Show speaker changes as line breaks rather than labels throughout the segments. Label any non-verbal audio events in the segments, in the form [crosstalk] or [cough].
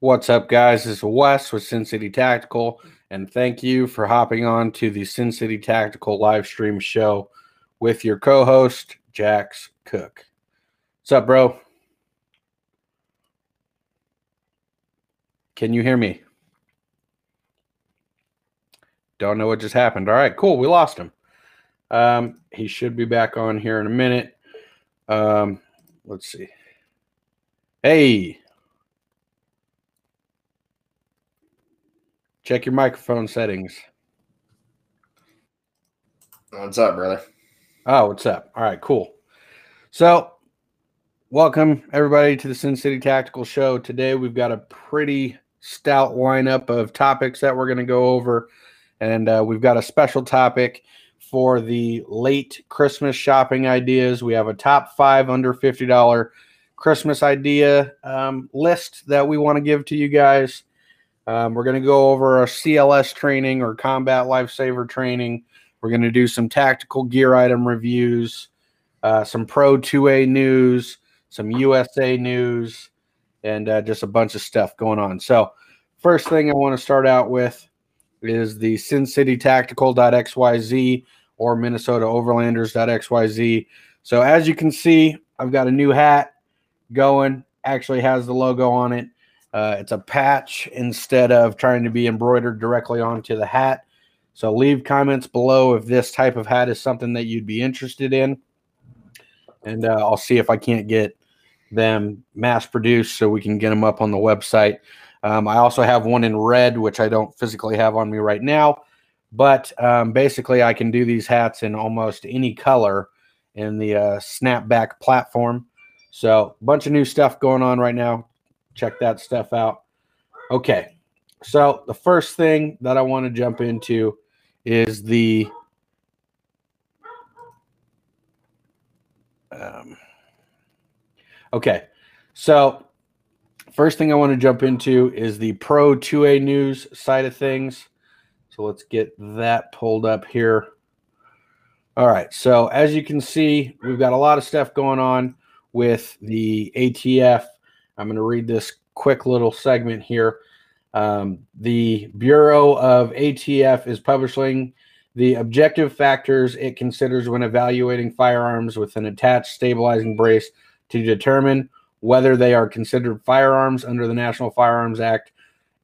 What's up, guys? This is Wes with Sin City Tactical, and thank you for hopping on to the Sin City Tactical live stream show with your co host, Jax Cook. What's up, bro? Can you hear me? Don't know what just happened. All right, cool. We lost him. Um, he should be back on here in a minute. Um, let's see. Hey, check your microphone settings.
What's up, brother?
Oh, what's up? All right, cool. So, welcome everybody to the Sin City Tactical Show. Today we've got a pretty stout lineup of topics that we're going to go over, and uh, we've got a special topic for the late Christmas shopping ideas. We have a top five under fifty dollar Christmas idea um, list that we want to give to you guys. Um, we're going to go over our CLS training or combat lifesaver training. We're going to do some tactical gear item reviews, uh, some Pro 2A news, some USA news, and uh, just a bunch of stuff going on. So, first thing I want to start out with is the Sin City Tactical.xyz or Minnesota Overlanders.xyz. So, as you can see, I've got a new hat going. Actually, has the logo on it. Uh, it's a patch instead of trying to be embroidered directly onto the hat. So leave comments below if this type of hat is something that you'd be interested in. And uh, I'll see if I can't get them mass produced so we can get them up on the website. Um, I also have one in red, which I don't physically have on me right now. But um, basically, I can do these hats in almost any color in the uh, snapback platform. So, a bunch of new stuff going on right now. Check that stuff out. Okay. So, the first thing that I want to jump into is the um, okay so first thing i want to jump into is the pro 2a news side of things so let's get that pulled up here all right so as you can see we've got a lot of stuff going on with the atf i'm going to read this quick little segment here um, the Bureau of ATF is publishing the objective factors it considers when evaluating firearms with an attached stabilizing brace to determine whether they are considered firearms under the National Firearms Act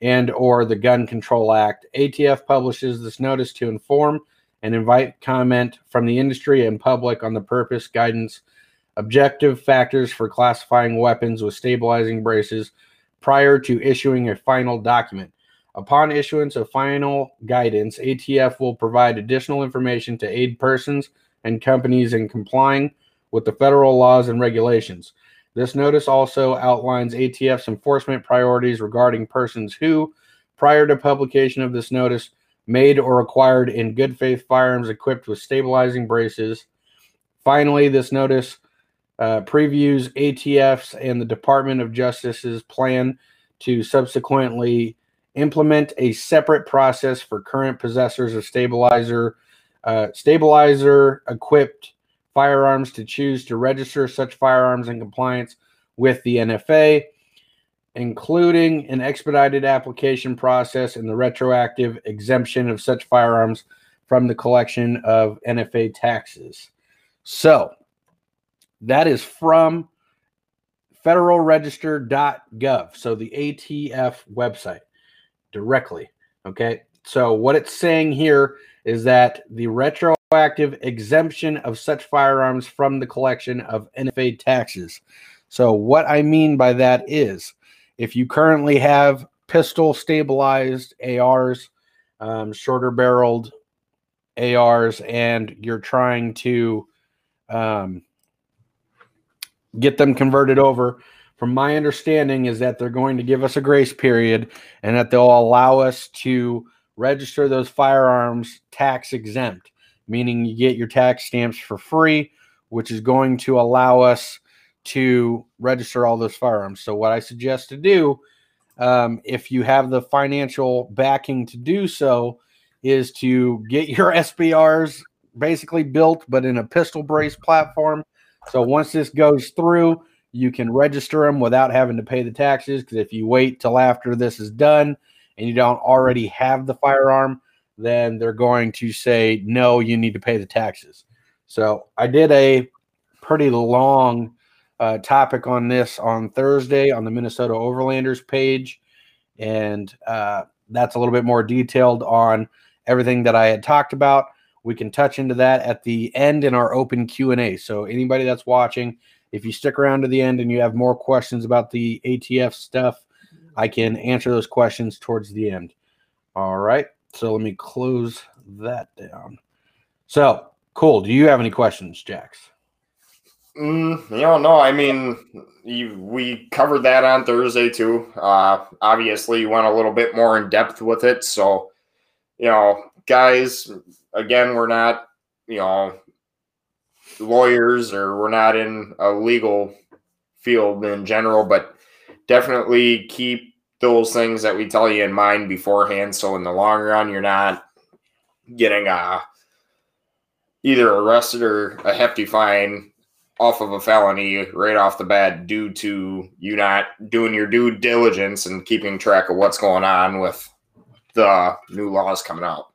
and or the Gun Control Act. ATF publishes this notice to inform and invite comment from the industry and public on the purpose, guidance, objective factors for classifying weapons with stabilizing braces prior to issuing a final document. Upon issuance of final guidance, ATF will provide additional information to aid persons and companies in complying with the federal laws and regulations. This notice also outlines ATF's enforcement priorities regarding persons who, prior to publication of this notice, made or acquired in good faith firearms equipped with stabilizing braces. Finally, this notice uh, previews ATF's and the Department of Justice's plan to subsequently implement a separate process for current possessors of stabilizer uh, stabilizer equipped firearms to choose to register such firearms in compliance with the NFA, including an expedited application process and the retroactive exemption of such firearms from the collection of NFA taxes. So, that is from federalregister.gov. So the ATF website directly. Okay. So what it's saying here is that the retroactive exemption of such firearms from the collection of NFA taxes. So what I mean by that is if you currently have pistol stabilized ARs, um, shorter barreled ARs, and you're trying to um, get them converted over. From my understanding, is that they're going to give us a grace period and that they'll allow us to register those firearms tax exempt, meaning you get your tax stamps for free, which is going to allow us to register all those firearms. So, what I suggest to do, um, if you have the financial backing to do so, is to get your SBRs basically built, but in a pistol brace platform so once this goes through, you can register them without having to pay the taxes. Because if you wait till after this is done and you don't already have the firearm, then they're going to say, no, you need to pay the taxes. So I did a pretty long uh, topic on this on Thursday on the Minnesota Overlanders page. And uh, that's a little bit more detailed on everything that I had talked about. We can touch into that at the end in our open Q&A. So anybody that's watching, if you stick around to the end and you have more questions about the ATF stuff, I can answer those questions towards the end. All right. So let me close that down. So cool. Do you have any questions, Jax?
Mm, you know, no. I mean, you, we covered that on Thursday too. Uh, obviously, you went a little bit more in depth with it. So, you know, guys, again, we're not, you know, lawyers or we're not in a legal field in general, but definitely keep those things that we tell you in mind beforehand. So in the long run, you're not getting uh, either arrested or a hefty fine off of a felony right off the bat due to you not doing your due diligence and keeping track of what's going on with the new laws coming out.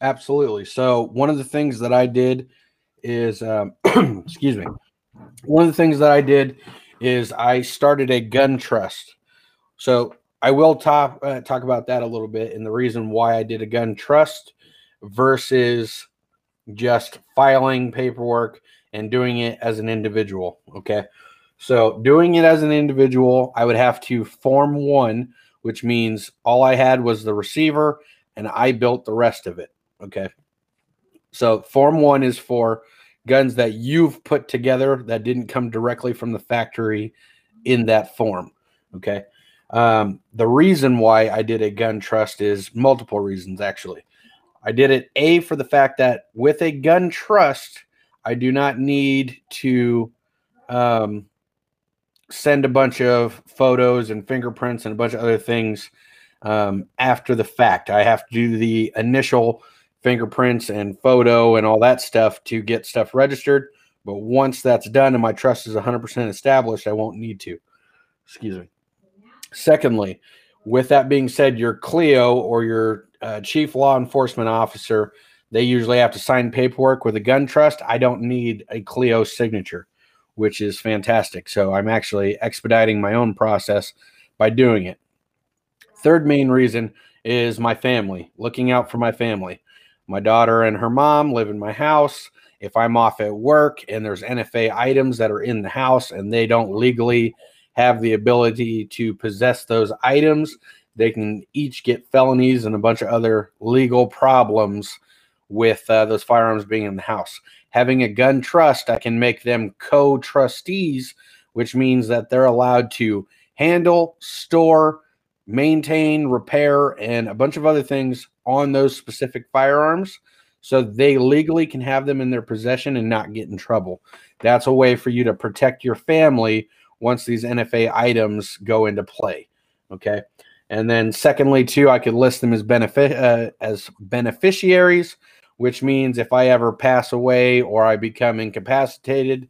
Absolutely. So one of the things that I did is, um, [clears throat] excuse me, one of the things that I did is I started a gun trust. So I will talk uh, talk about that a little bit and the reason why I did a gun trust versus just filing paperwork and doing it as an individual. Okay. So doing it as an individual, I would have to form one, which means all I had was the receiver and I built the rest of it. Okay. So form one is for guns that you've put together that didn't come directly from the factory in that form. Okay. Um, the reason why I did a gun trust is multiple reasons, actually. I did it A for the fact that with a gun trust, I do not need to um, send a bunch of photos and fingerprints and a bunch of other things um, after the fact. I have to do the initial fingerprints and photo and all that stuff to get stuff registered. But once that's done and my trust is 100% established, I won't need to. Excuse me. Secondly, with that being said, your CLEO or your uh, chief law enforcement officer, they usually have to sign paperwork with a gun trust. I don't need a CLEO signature, which is fantastic. So I'm actually expediting my own process by doing it. Third main reason is my family, looking out for my family. My daughter and her mom live in my house. If I'm off at work and there's NFA items that are in the house and they don't legally have the ability to possess those items, they can each get felonies and a bunch of other legal problems with uh, those firearms being in the house. Having a gun trust, I can make them co trustees, which means that they're allowed to handle, store, maintain, repair, and a bunch of other things on those specific firearms so they legally can have them in their possession and not get in trouble. That's a way for you to protect your family once these NFA items go into play. Okay. And then secondly, too, I could list them as benefit uh, as beneficiaries, which means if I ever pass away or I become incapacitated,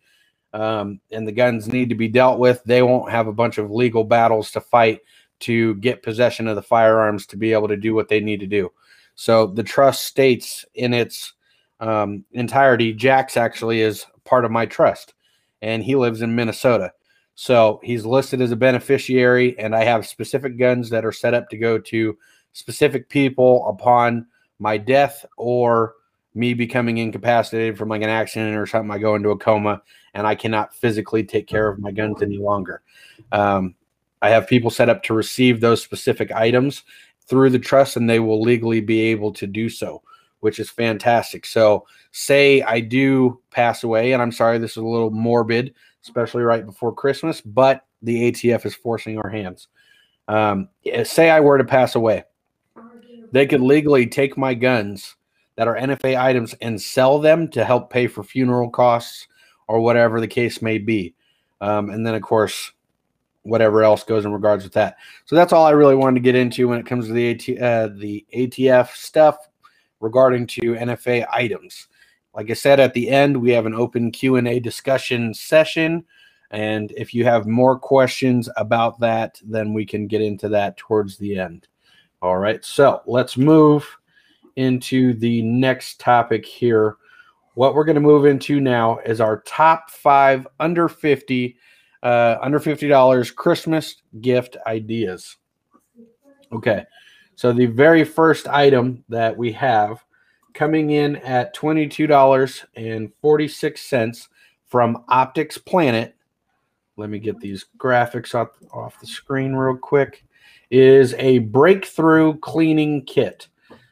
um, and the guns need to be dealt with, they won't have a bunch of legal battles to fight to get possession of the firearms to be able to do what they need to do. So the trust states in its um, entirety, Jax actually is part of my trust, and he lives in Minnesota. So he's listed as a beneficiary, and I have specific guns that are set up to go to specific people upon my death or me becoming incapacitated from like an accident or something. I go into a coma and I cannot physically take care of my guns any longer. Um, I have people set up to receive those specific items through the trust, and they will legally be able to do so, which is fantastic. So, say I do pass away, and I'm sorry, this is a little morbid, especially right before Christmas, but the ATF is forcing our hands. Um, say I were to pass away, they could legally take my guns that are NFA items and sell them to help pay for funeral costs or whatever the case may be. Um, and then, of course, whatever else goes in regards with that. So that's all I really wanted to get into when it comes to the AT, uh, the ATF stuff regarding to NFA items. Like I said at the end, we have an open Q and A discussion session And if you have more questions about that, then we can get into that towards the end. All right. So let's move into the next topic here. What we're going to move into now is our top five under 50, uh, under $50 Christmas gift ideas. Okay. So the very first item that we have coming in at $22.46 from Optics Planet. Let me get these graphics off, off the screen real quick. Is a breakthrough cleaning kit.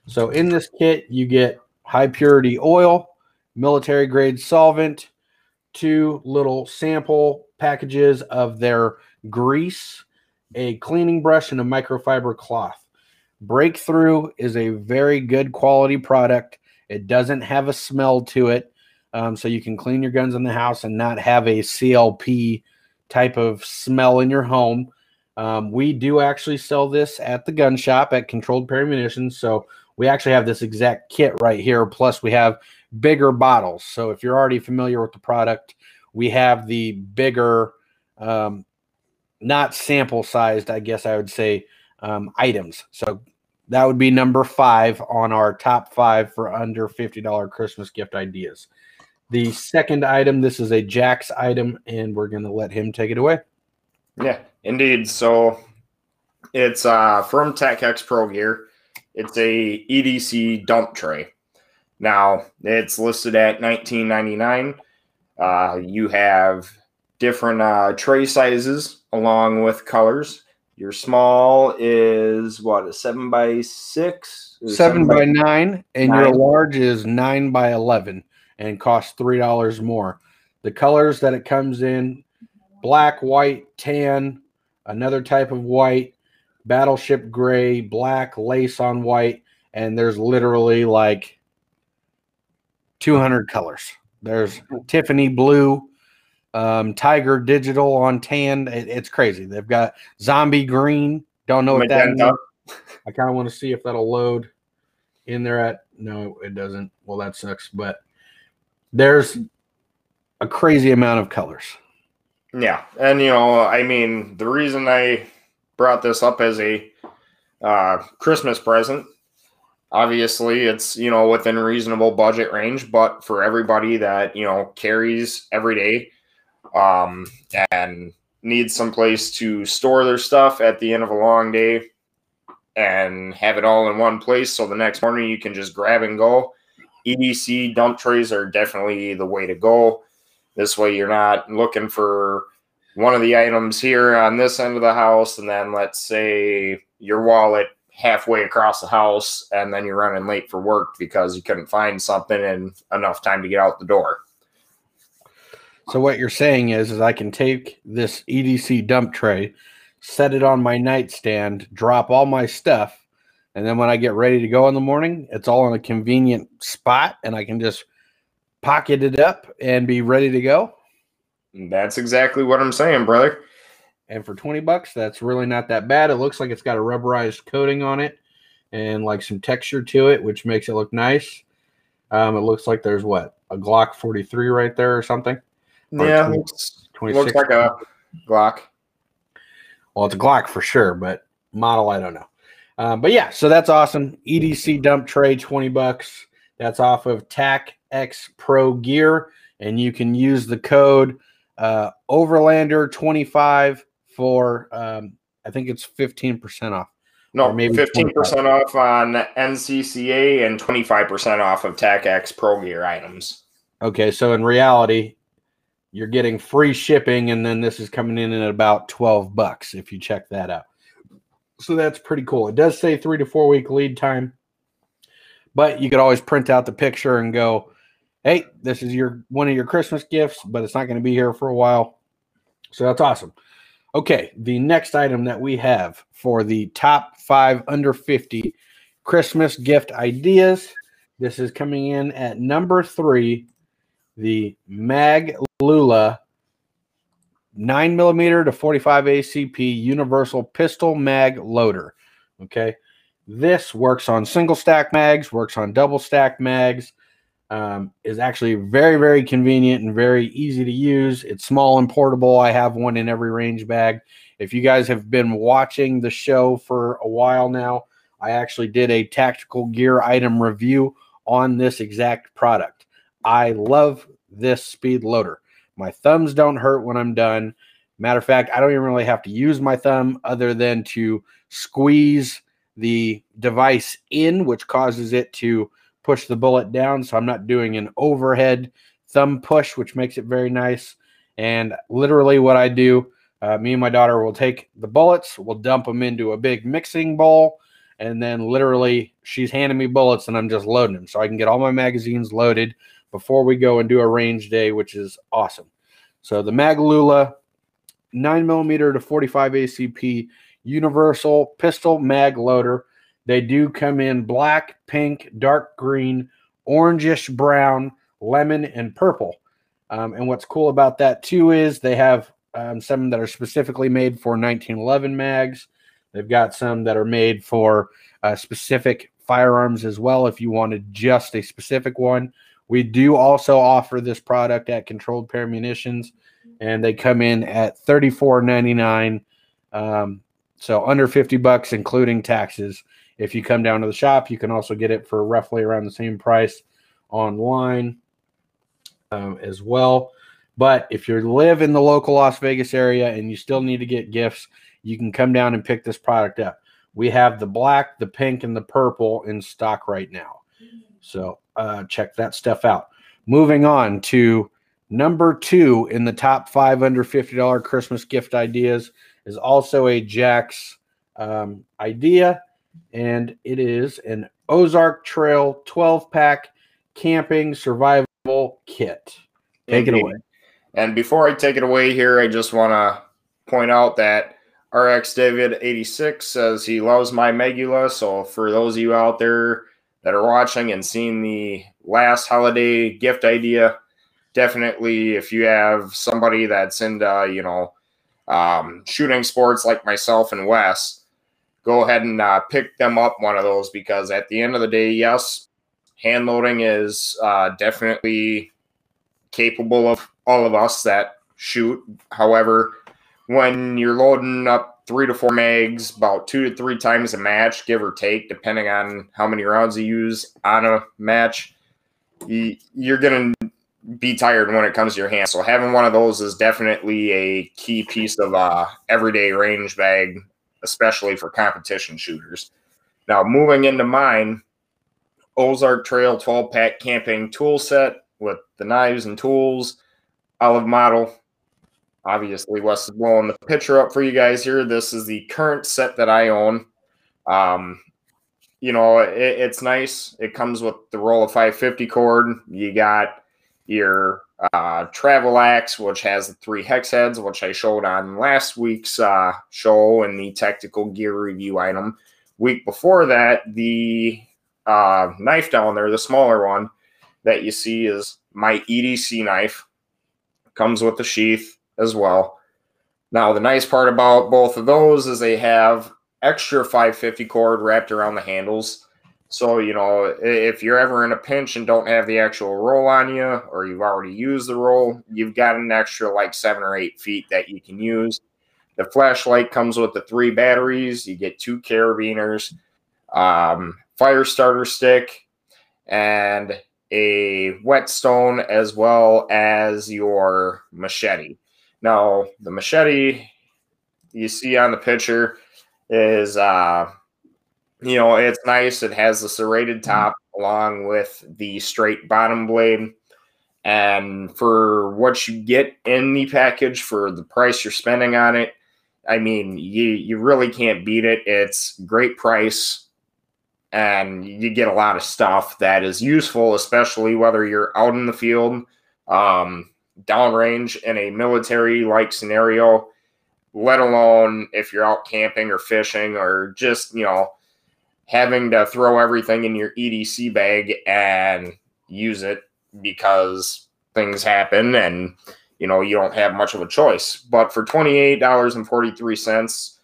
So in this kit, you get high purity oil, military grade solvent, two little sample packages of their grease, a cleaning brush, and a microfiber cloth. Breakthrough is a very good quality product. It doesn't have a smell to it. Um, so you can clean your guns in the house and not have a CLP type of smell in your home. Um, we do actually sell this at the gun shop at Controlled Pair Munitions. So we actually have this exact kit right here. Plus, we have bigger bottles. So if you're already familiar with the product, we have the bigger, um, not sample sized, I guess I would say, um, items. So that would be number five on our top five for under $50 Christmas gift ideas. The second item, this is a Jax item, and we're going to let him take it away.
Yeah, indeed. So it's uh, from TACX Pro Gear. It's a EDC dump tray. Now it's listed at 19.99. Uh, you have different uh, tray sizes along with colors. Your small is what a seven by six,
seven, seven by, by, nine, and nine. your large is nine by eleven, and costs three dollars more. The colors that it comes in: black, white, tan, another type of white, battleship gray, black, lace on white, and there's literally like 200 colors. There's Tiffany blue, um, Tiger Digital on tan. It, it's crazy. They've got Zombie Green. Don't know what that means. I kind of want to see if that'll load in there at. No, it doesn't. Well, that sucks. But there's a crazy amount of colors.
Yeah, and you know, I mean, the reason I brought this up as a uh, Christmas present obviously it's you know within reasonable budget range but for everybody that you know carries every day um, and needs some place to store their stuff at the end of a long day and have it all in one place so the next morning you can just grab and go. EDC dump trays are definitely the way to go. This way you're not looking for one of the items here on this end of the house and then let's say your wallet halfway across the house and then you're running late for work because you couldn't find something in enough time to get out the door.
So what you're saying is, is I can take this EDC dump tray, set it on my nightstand, drop all my stuff, and then when I get ready to go in the morning, it's all in a convenient spot, and I can just pocket it up and be ready to go.
That's exactly what I'm saying, brother.
And for 20 bucks, that's really not that bad. It looks like it's got a rubberized coating on it and like some texture to it, which makes it look nice. Um, it looks like there's what a Glock 43 right there or something.
Yeah, 20, looks, looks like a Glock.
Well, it's a Glock for sure, but model I don't know. Uh, but yeah, so that's awesome. EDC dump tray, 20 bucks. That's off of TAC X Pro Gear, and you can use the code uh, Overlander 25 for um, I think it's 15% off.
No, maybe 15% 25. off on NCCA and 25% off of TACX Pro Gear items.
Okay, so in reality, you're getting free shipping, and then this is coming in at about 12 bucks if you check that out. So that's pretty cool. It does say three to four week lead time, but you could always print out the picture and go, hey, this is your one of your Christmas gifts, but it's not going to be here for a while. So that's awesome. Okay, the next item that we have for the top five under 50 Christmas gift ideas. This is coming in at number three the Mag Lula 9 millimeter to 45 ACP universal pistol mag loader. Okay. This works on single stack mags, works on double stack mags. Um, is actually very, very convenient and very easy to use. It's small and portable. I have one in every range bag. If you guys have been watching the show for a while now, I actually did a tactical gear item review on this exact product. I love this speed loader. My thumbs don't hurt when I'm done. Matter of fact, I don't even really have to use my thumb other than to squeeze the device in, which causes it to push the bullet down. So I'm not doing an overhead thumb push, which makes it very nice. And literally, what I do, uh, me and my daughter will take the bullets, we'll dump them into a big mixing bowl, and then literally she's handing me bullets and I'm just loading them so I can get all my magazines loaded before we go and do a range day, which is awesome. So the Maglula 9 millimeter to 45 ACP universal pistol mag loader they do come in black, pink, dark green, orangish brown, lemon, and purple. Um, and what's cool about that too is they have um, some that are specifically made for 1911 mags. They've got some that are made for uh, specific firearms as well. If you wanted just a specific one, we do also offer this product at Controlled Pair Munitions, and they come in at 34.99, um, so under 50 bucks, including taxes. If you come down to the shop, you can also get it for roughly around the same price online um, as well. But if you live in the local Las Vegas area and you still need to get gifts, you can come down and pick this product up. We have the black, the pink, and the purple in stock right now. So uh, check that stuff out. Moving on to number two in the top five under $50 Christmas gift ideas is also a Jack's um, idea and it is an Ozark Trail 12 pack camping survival kit. Take Indeed. it away.
And before I take it away here, I just want to point out that RX David 86 says he loves my Megula. So for those of you out there that are watching and seeing the last holiday gift idea, definitely if you have somebody that's into, you know, um, shooting sports like myself and Wes, go ahead and uh, pick them up one of those because at the end of the day, yes, hand loading is uh, definitely capable of all of us that shoot. However, when you're loading up three to four mags about two to three times a match, give or take, depending on how many rounds you use on a match, you're going to be tired when it comes to your hand. So having one of those is definitely a key piece of uh, everyday range bag especially for competition shooters. Now, moving into mine, Ozark Trail 12 pack camping tool set with the knives and tools, olive model. Obviously, Wes is blowing the picture up for you guys here. This is the current set that I own. Um, you know, it, it's nice. It comes with the roll of 550 cord. You got your uh, Travel Axe, which has the three hex heads, which I showed on last week's uh, show in the tactical gear review item. Week before that, the uh, knife down there, the smaller one that you see is my EDC knife. Comes with the sheath as well. Now, the nice part about both of those is they have extra 550 cord wrapped around the handles so, you know, if you're ever in a pinch and don't have the actual roll on you, or you've already used the roll, you've got an extra like seven or eight feet that you can use. The flashlight comes with the three batteries. You get two carabiners, um, fire starter stick, and a whetstone, as well as your machete. Now, the machete you see on the picture is uh, you know, it's nice. It has the serrated mm-hmm. top along with the straight bottom blade. And for what you get in the package for the price you're spending on it, I mean, you you really can't beat it. It's great price and you get a lot of stuff that is useful, especially whether you're out in the field, um, downrange in a military like scenario, let alone if you're out camping or fishing or just, you know, having to throw everything in your EDC bag and use it because things happen and you know you don't have much of a choice. But for $28.43,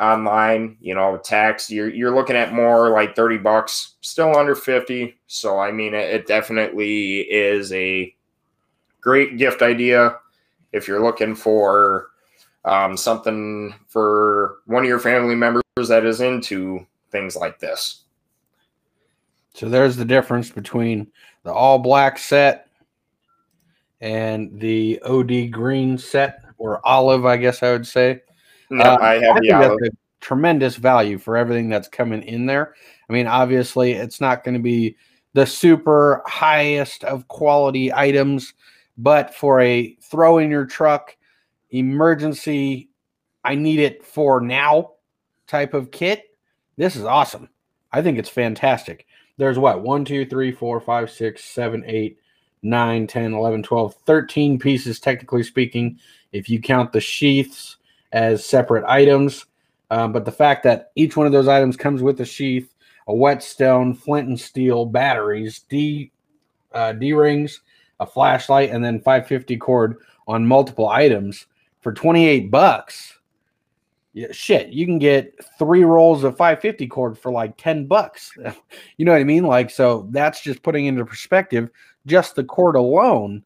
online, you know, tax, you're you're looking at more like 30 bucks, still under 50. So I mean it, it definitely is a great gift idea if you're looking for um, something for one of your family members that is into things like this.
So there's the difference between the all black set and the OD green set or olive, I guess I would say.
No, uh, I have I the olive.
Tremendous value for everything that's coming in there. I mean, obviously, it's not going to be the super highest of quality items, but for a throw in your truck, emergency, I need it for now type of kit, this is awesome. I think it's fantastic. There's what? 1, 2, 3, 4, 5, 6, 7, 8, 9, 10, 11, 12, 13 pieces, technically speaking, if you count the sheaths as separate items. Um, but the fact that each one of those items comes with a sheath, a whetstone, flint and steel, batteries, D uh, D rings, a flashlight, and then 550 cord on multiple items for 28 bucks. Yeah, shit, you can get three rolls of 550 cord for like 10 bucks. [laughs] you know what I mean? Like, so that's just putting into perspective. Just the cord alone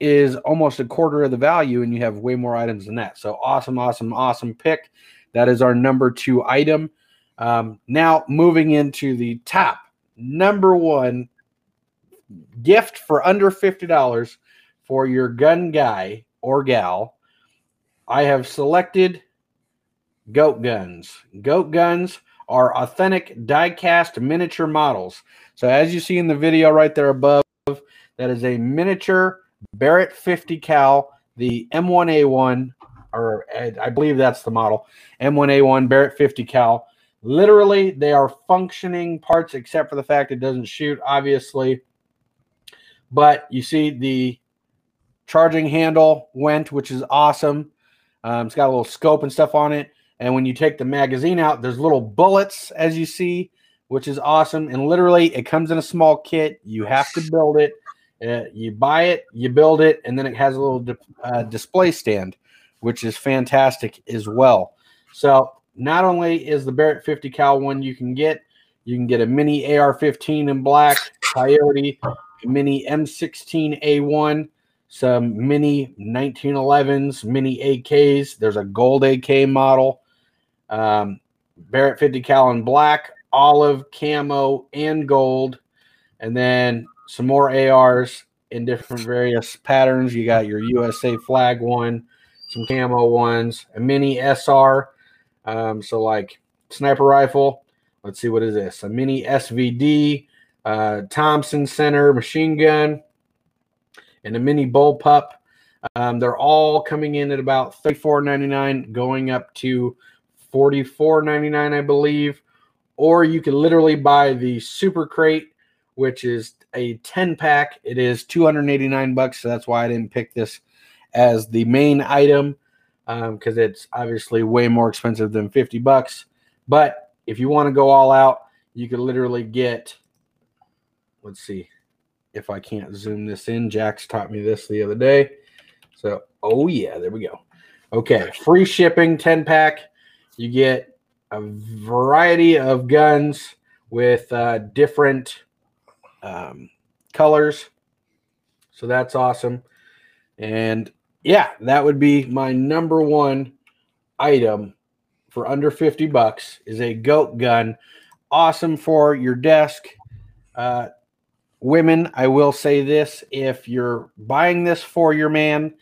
is almost a quarter of the value, and you have way more items than that. So awesome, awesome, awesome pick. That is our number two item. Um, now moving into the top number one gift for under $50 for your gun guy or gal. I have selected goat guns. Goat guns are authentic die-cast miniature models. So as you see in the video right there above, that is a miniature Barrett 50 cal, the M1A1, or I believe that's the model, M1A1 Barrett 50 cal. Literally, they are functioning parts except for the fact it doesn't shoot, obviously. But you see the charging handle went, which is awesome. Um, it's got a little scope and stuff on it. And when you take the magazine out, there's little bullets, as you see, which is awesome. And literally, it comes in a small kit. You have to build it. Uh, you buy it, you build it, and then it has a little di- uh, display stand, which is fantastic as well. So not only is the Barrett 50 cal one you can get, you can get a mini AR-15 in black, Coyote, mini M16A1, some mini 1911s, mini AKs. There's a gold AK model um, Barrett 50 cal in black, olive, camo, and gold. And then some more ARs in different various patterns. You got your USA flag one, some camo ones, a mini SR. Um, so like sniper rifle. Let's see what is this? A mini SVD, uh, Thompson Center machine gun, and a mini bullpup. Um, they're all coming in at about $34.99, going up to $44.99, I believe. Or you can literally buy the Super Crate, which is a 10 pack. It is 289 bucks. So that's why I didn't pick this as the main item because um, it's obviously way more expensive than 50 bucks. But if you want to go all out, you could literally get, let's see if I can't zoom this in. Jax taught me this the other day. So, oh yeah, there we go. Okay, free shipping 10 pack. You get a variety of guns with uh, different um, colors. So that's awesome. And yeah, that would be my number one item for under 50 bucks is a goat gun. Awesome for your desk. Uh, women, I will say this if you're buying this for your man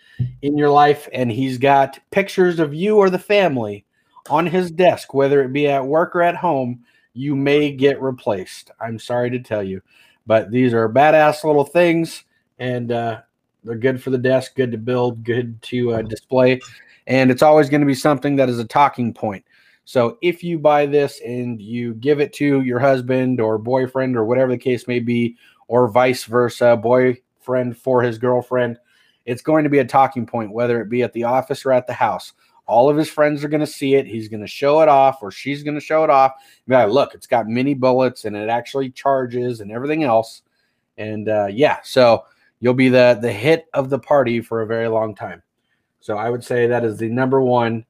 in your life and he's got pictures of you or the family on his desk, whether it be at work or at home, you may get replaced. I'm sorry to tell you, but these are badass little things, and uh, they're good for the desk, good to build, good to uh, display, and it's always going to be something that is a talking point. So if you buy this and you give it to your husband or boyfriend or whatever the case may be, or vice versa, boyfriend for his girlfriend, it's going to be a talking point, whether it be at the office or at the house. All of his friends are going to see it. He's going to show it off, or she's going to show it off. Like, look, it's got mini bullets and it actually charges and everything else. And uh, yeah, so you'll be the the hit of the party for a very long time. So I would say that is the number one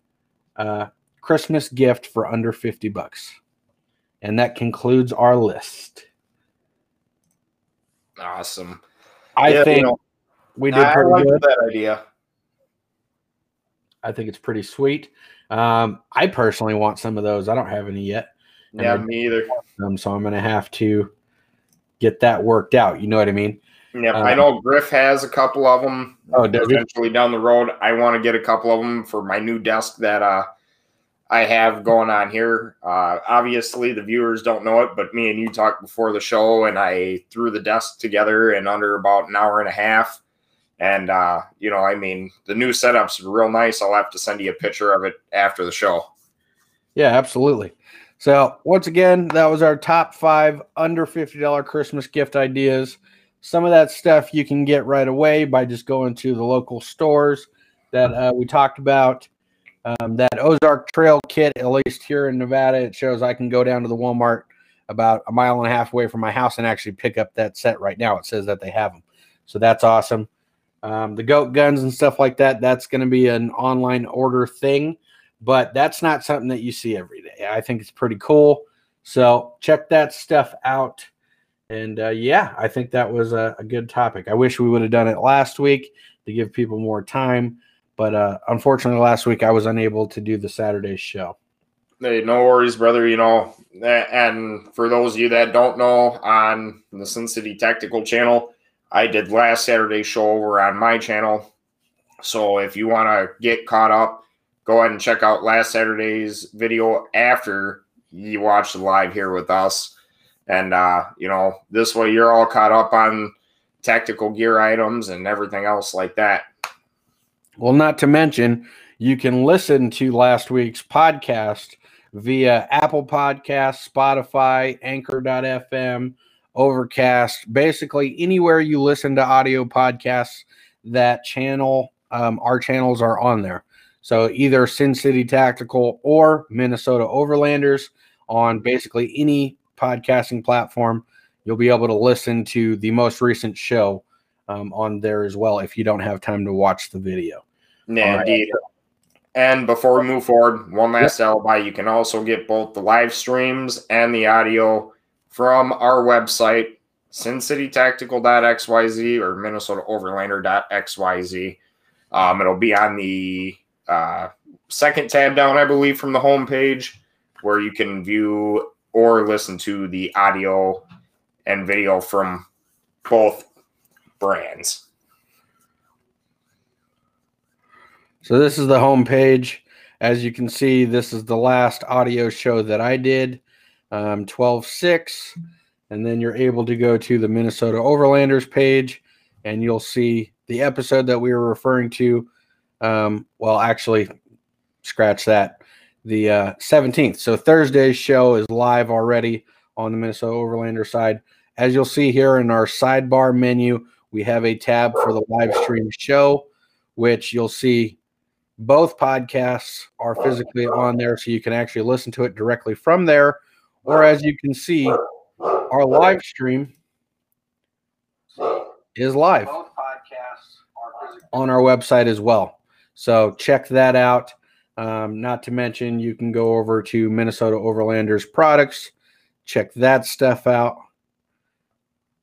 uh, Christmas gift for under 50 bucks. And that concludes our list.
Awesome.
I
Yeah, you
think
know,
we did
I
pretty
like
good.
that idea.
I think it's pretty sweet. Um, I personally want some of those. I don't have any yet.
Yeah, me either.
Um, so I'm going to have to get that worked out. You know what I mean?
Yeah,
Uh,
I know Griff has a couple of them.
Oh, does he?
eventually down the road, I want to get a couple of them for my new desk that uh, I have going on here. Uh, obviously, the viewers don't know it, but me and you talked before the show, and I threw the desk together in under about an hour and a half. And uh, you know, I mean, the new setup's real nice. I'll have to send you a picture of it after the show.
Yeah, absolutely. So once again, that was our top five under $50 Christmas gift ideas. Some of that stuff you can get right away by just going to the local stores that uh, we talked about. Um, that Ozark Trail kit, at least here in Nevada, it shows I can go down to the Walmart about a mile and a half away from my house and actually pick up that set right now. It says that they have them. So that's awesome. Um, the goat guns and stuff like that, that's going to be an online order thing but that's not something that you see every day. I think it's pretty cool. So check that stuff out. And uh, yeah, I think that was a, a good topic. I wish we would have done it last week to give people more time. But uh, unfortunately, last week I was unable to do the Saturday show.
Hey, no worries, brother. You know, and for those of you that don't know, on the Sin City Tactical channel, I did last Saturday's show over on my channel. So if you want to get caught up, go ahead and check out last Saturday's video after you watch the live here with us. And, uh, you know, this way you're all caught up on tactical gear items and everything else like that.
Well, not to mention, you can listen to last week's podcast via Apple Podcasts, Spotify, Anchor.fm, Overcast, basically anywhere you listen to audio podcasts, that channel, um, our channels are on there. So either Sin City Tactical or Minnesota Overlanders on basically any podcasting platform, you'll be able to listen to the most recent show um, on there as well if you don't have time to watch the video.
Yeah,
right.
indeed. And before we move forward, one last alibi. You can also get both the live streams and the audio from our website, sincitytactical.xyz or minnesotaoverlander.xyz. Um, it'll be on the uh, second tab down, I believe, from the homepage, where you can view or listen to the audio and video from both brands.
So this is the home page. As you can see, this is the last audio show that I did, um, 12-6. And then you're able to go to the Minnesota Overlanders page, and you'll see the episode that we were referring to. Um, well, actually, scratch that. The uh, 17th. So Thursday's show is live already on the Minnesota Overlander side. As you'll see here in our sidebar menu, we have a tab for the live stream show, which you'll see both podcasts are physically on there so you can actually listen to it directly from there or as you can see our live stream is live on our website as well so check that out um, not to mention you can go over to minnesota overlanders products check that stuff out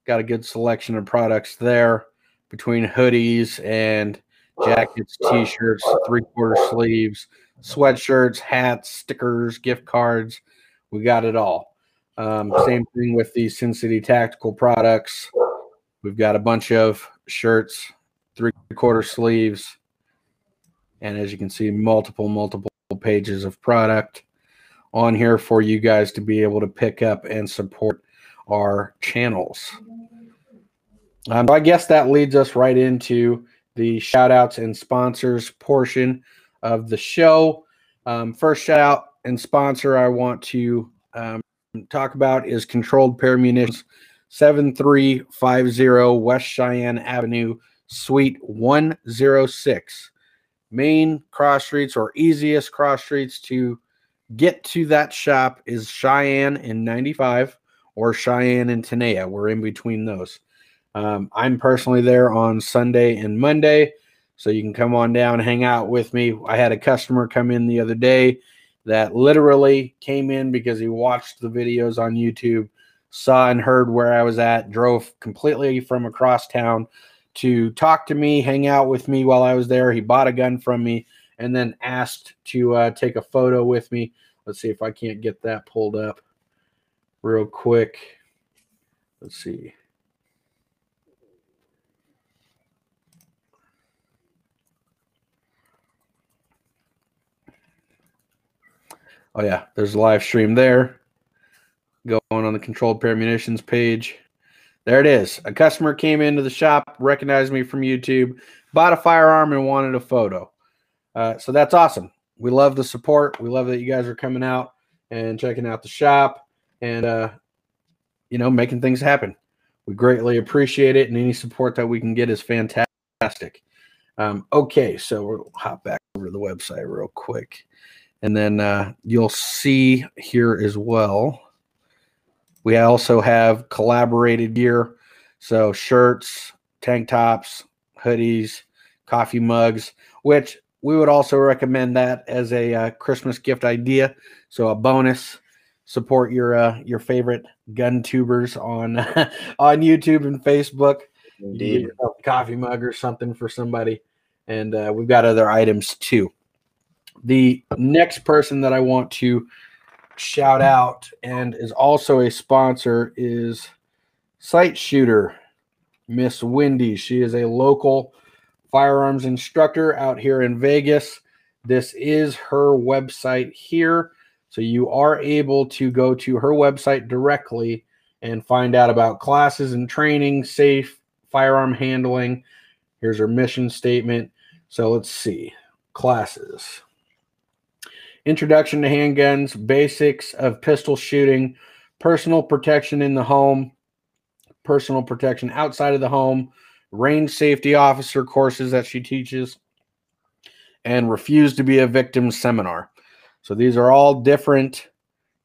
got a good selection of products there between hoodies and jackets, t-shirts, three-quarter sleeves, sweatshirts, hats, stickers, gift cards. We got it all. Um, same thing with the Sin City Tactical products. We've got a bunch of shirts, three-quarter sleeves, and as you can see, multiple, multiple pages of product on here for you guys to be able to pick up and support our channels. Um, I guess that leads us right into the shout outs and sponsors portion of the show. Um, first shout out and sponsor I want to um, talk about is Controlled Pair Munitions, 7350 West Cheyenne Avenue, Suite 106. Main cross streets or easiest cross streets to get to that shop is Cheyenne and 95 or Cheyenne and Tenaya. We're in between those. Um, I'm personally there on Sunday and Monday, so you can come on down, and hang out with me. I had a customer come in the other day that literally came in because he watched the videos on YouTube, saw and heard where I was at, drove completely from across town to talk to me, hang out with me while I was there. He bought a gun from me and then asked to uh, take a photo with me. Let's see if I can't get that pulled up real quick. Let's see. Oh yeah, there's a live stream there. Going on the Controlled Pair Munitions page. There it is. A customer came into the shop, recognized me from YouTube, bought a firearm, and wanted a photo. Uh, so that's awesome. We love the support. We love that you guys are coming out and checking out the shop and uh, you know making things happen. We greatly appreciate it, and any support that we can get is fantastic. Um, okay, so we'll hop back over to the website real quick. And then uh, you'll see here as well. We also have collaborated gear. So shirts, tank tops, hoodies, coffee mugs, which we would also recommend that as a uh, Christmas gift idea. So a bonus. Support your uh, your favorite gun tubers on [laughs] on YouTube and Facebook.
Indeed.
coffee mug or something for somebody. And uh, we've got other items too. The next person that I want to shout out and is also a sponsor is Sight Shooter, Miss Wendy. She is a local firearms instructor out here in Vegas. This is her website here. So you are able to go to her website directly and find out about classes and training, safe firearm handling. Here's her mission statement. So let's see classes. Introduction to handguns, basics of pistol shooting, personal protection in the home, personal protection outside of the home, range safety officer courses that she teaches, and refuse to be a victim seminar. So these are all different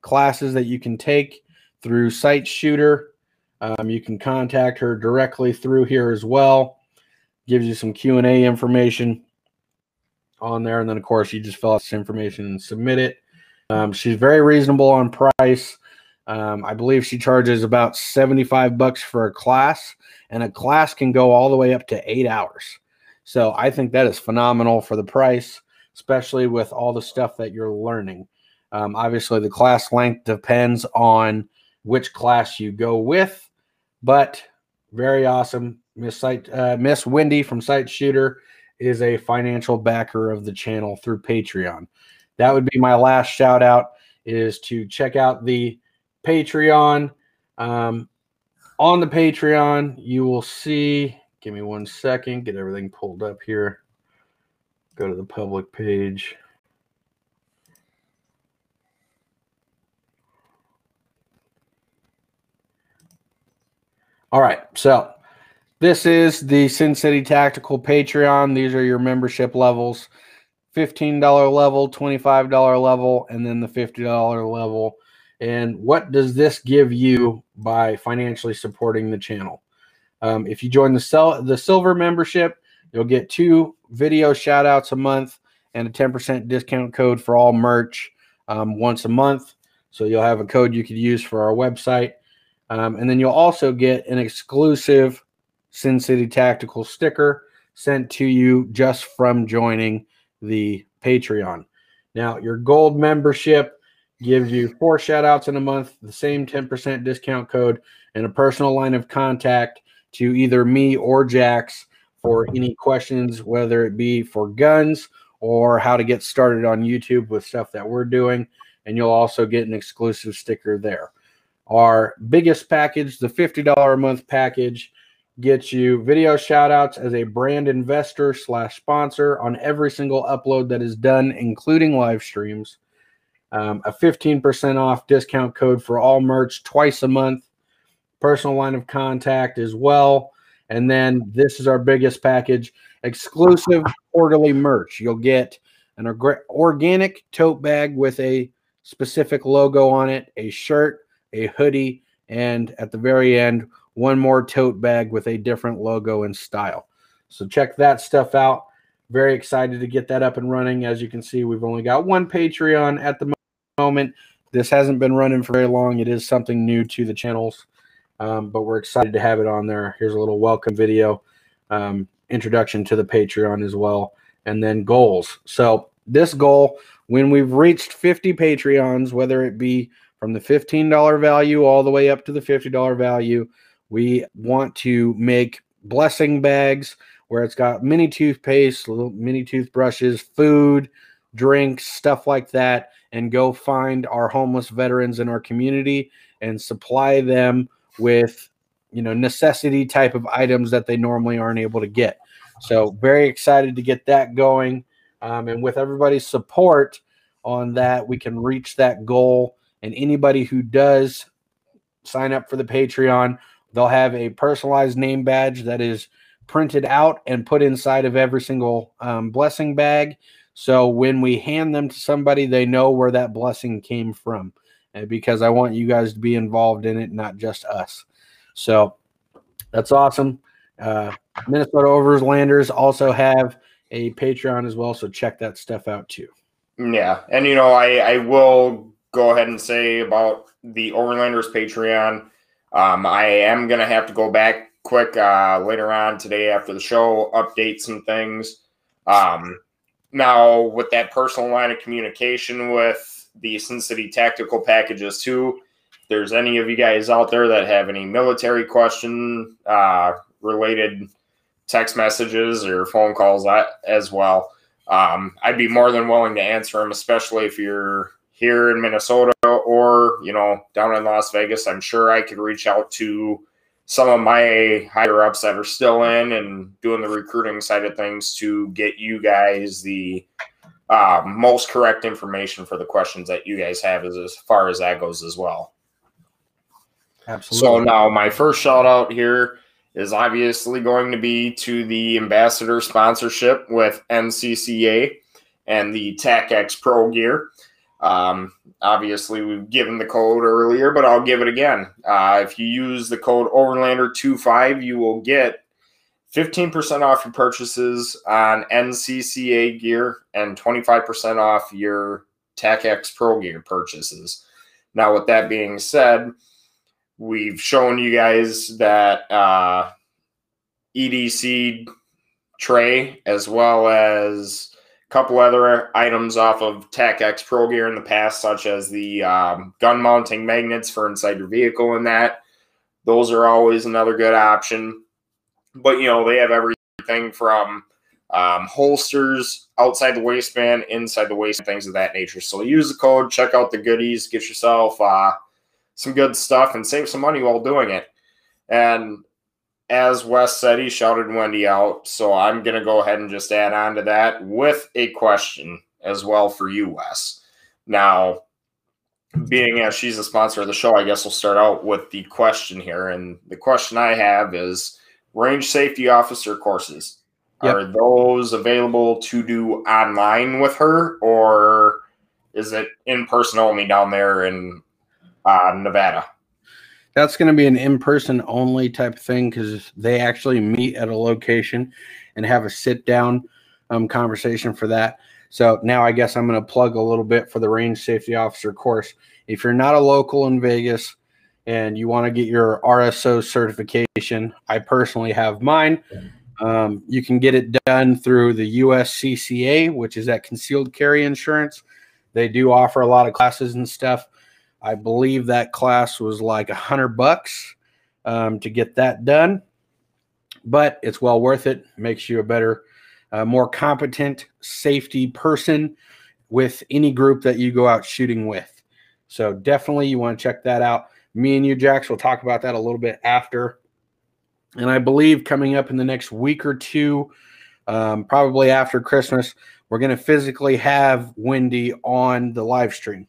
classes that you can take through Sight Shooter. Um, you can contact her directly through here as well. Gives you some Q and A information on there. And then, of course, you just fill out this information and submit it. Um, she's very reasonable on price. Um, I believe she charges about 75 bucks for a class, and a class can go all the way up to eight hours. So I think that is phenomenal for the price, especially with all the stuff that you're learning. Um, obviously, the class length depends on which class you go with, but very awesome. Miss Sight, uh, Miss Wendy from Sight Shooter is a financial backer of the channel through Patreon. That would be my last shout out is to check out the Patreon. Um, on the Patreon, you will see, give me one second, get everything pulled up here. Go to the public page. All right, so this is the Sin City Tactical Patreon. These are your membership levels $15 level, $25 level, and then the $50 level. And what does this give you by financially supporting the channel? Um, if you join the, sell, the silver membership, you'll get two video shout outs a month and a 10% discount code for all merch um, once a month. So you'll have a code you could use for our website. Um, and then you'll also get an exclusive Sin City Tactical sticker sent to you just from joining the Patreon. Now, your gold membership gives you four shout outs in a month, the same 10% discount code, and a personal line of contact to either me or Jax for any questions, whether it be for guns or how to get started on YouTube with stuff that we're doing. And you'll also get an exclusive sticker there. Our biggest package, the $50 a month package, gets you video shout outs as a brand investor slash sponsor on every single upload that is done, including live streams. Um, a 15% off discount code for all merch twice a month, personal line of contact as well. And then this is our biggest package exclusive quarterly merch. You'll get an organic tote bag with a specific logo on it, a shirt, a hoodie, and at the very end, one more tote bag with a different logo and style. So check that stuff out. very excited to get that up and running. As you can see, we've only got one Patreon at the moment. This hasn't been running for very long. It is something new to the channels, um, but we're excited to have it on there. Here's a little welcome video, um, introduction to the Patreon as well, and then goals. So this goal, when we've reached 50 Patreons, whether it be from the $15 value all the way up to the $50 value, we want to make blessing bags where it's got mini toothpaste, little mini toothbrushes, food, drinks, stuff like that, and go find our homeless veterans in our community and supply them with you know necessity type of items that they normally aren't able to get. So very excited to get that going, um, and with everybody's support on that, we can reach that goal. And anybody who does sign up for the Patreon, they'll have a personalized name badge that is printed out and put inside of every single um, blessing bag. So when we hand them to somebody, they know where that blessing came from. And because I want you guys to be involved in it, not just us. So that's awesome. Uh, Minnesota Overlanders also have a Patreon as well. So check that stuff out too.
Yeah. And, you know, I, I will go ahead and say about the Overlanders Patreon. Um, I am going to have to go back quick uh, later on today after the show, update some things. Um, now, with that personal line of communication with the Sin City tactical packages, too, if there's any of you guys out there that have any military question uh, related text messages or phone calls as well, um, I'd be more than willing to answer them, especially if you're here in Minnesota or, you know, down in Las Vegas. I'm sure I could reach out to some of my higher ups that are still in and doing the recruiting side of things to get you guys the uh, most correct information for the questions that you guys have as, as far as that goes as well. Absolutely. So now my first shout out here is obviously going to be to the ambassador sponsorship with NCCA and the TACX Pro gear. Um, obviously, we've given the code earlier, but I'll give it again. Uh, if you use the code Overlander25, you will get 15% off your purchases on NCCA gear and 25% off your TACX Pro gear purchases. Now, with that being said, we've shown you guys that uh, EDC tray as well as couple other items off of TACX Pro Gear in the past, such as the um, gun mounting magnets for inside your vehicle and that. Those are always another good option. But, you know, they have everything from um, holsters outside the waistband, inside the waist, things of that nature. So use the code, check out the goodies, get yourself uh, some good stuff, and save some money while doing it. And as Wes said, he shouted Wendy out. So I'm going to go ahead and just add on to that with a question as well for you, Wes. Now, being as she's a sponsor of the show, I guess we'll start out with the question here. And the question I have is range safety officer courses. Yep. Are those available to do online with her, or is it in person only down there in uh, Nevada?
That's going to be an in-person only type of thing because they actually meet at a location and have a sit-down um, conversation for that. So now I guess I'm going to plug a little bit for the range safety officer course. If you're not a local in Vegas and you want to get your RSO certification, I personally have mine. Um, you can get it done through the USCCA, which is that concealed carry insurance. They do offer a lot of classes and stuff. I believe that class was like a hundred bucks um, to get that done, but it's well worth it. Makes you a better, uh, more competent safety person with any group that you go out shooting with. So definitely you want to check that out. Me and you, Jax, will talk about that a little bit after. And I believe coming up in the next week or two, um, probably after Christmas, we're going to physically have Wendy on the live stream.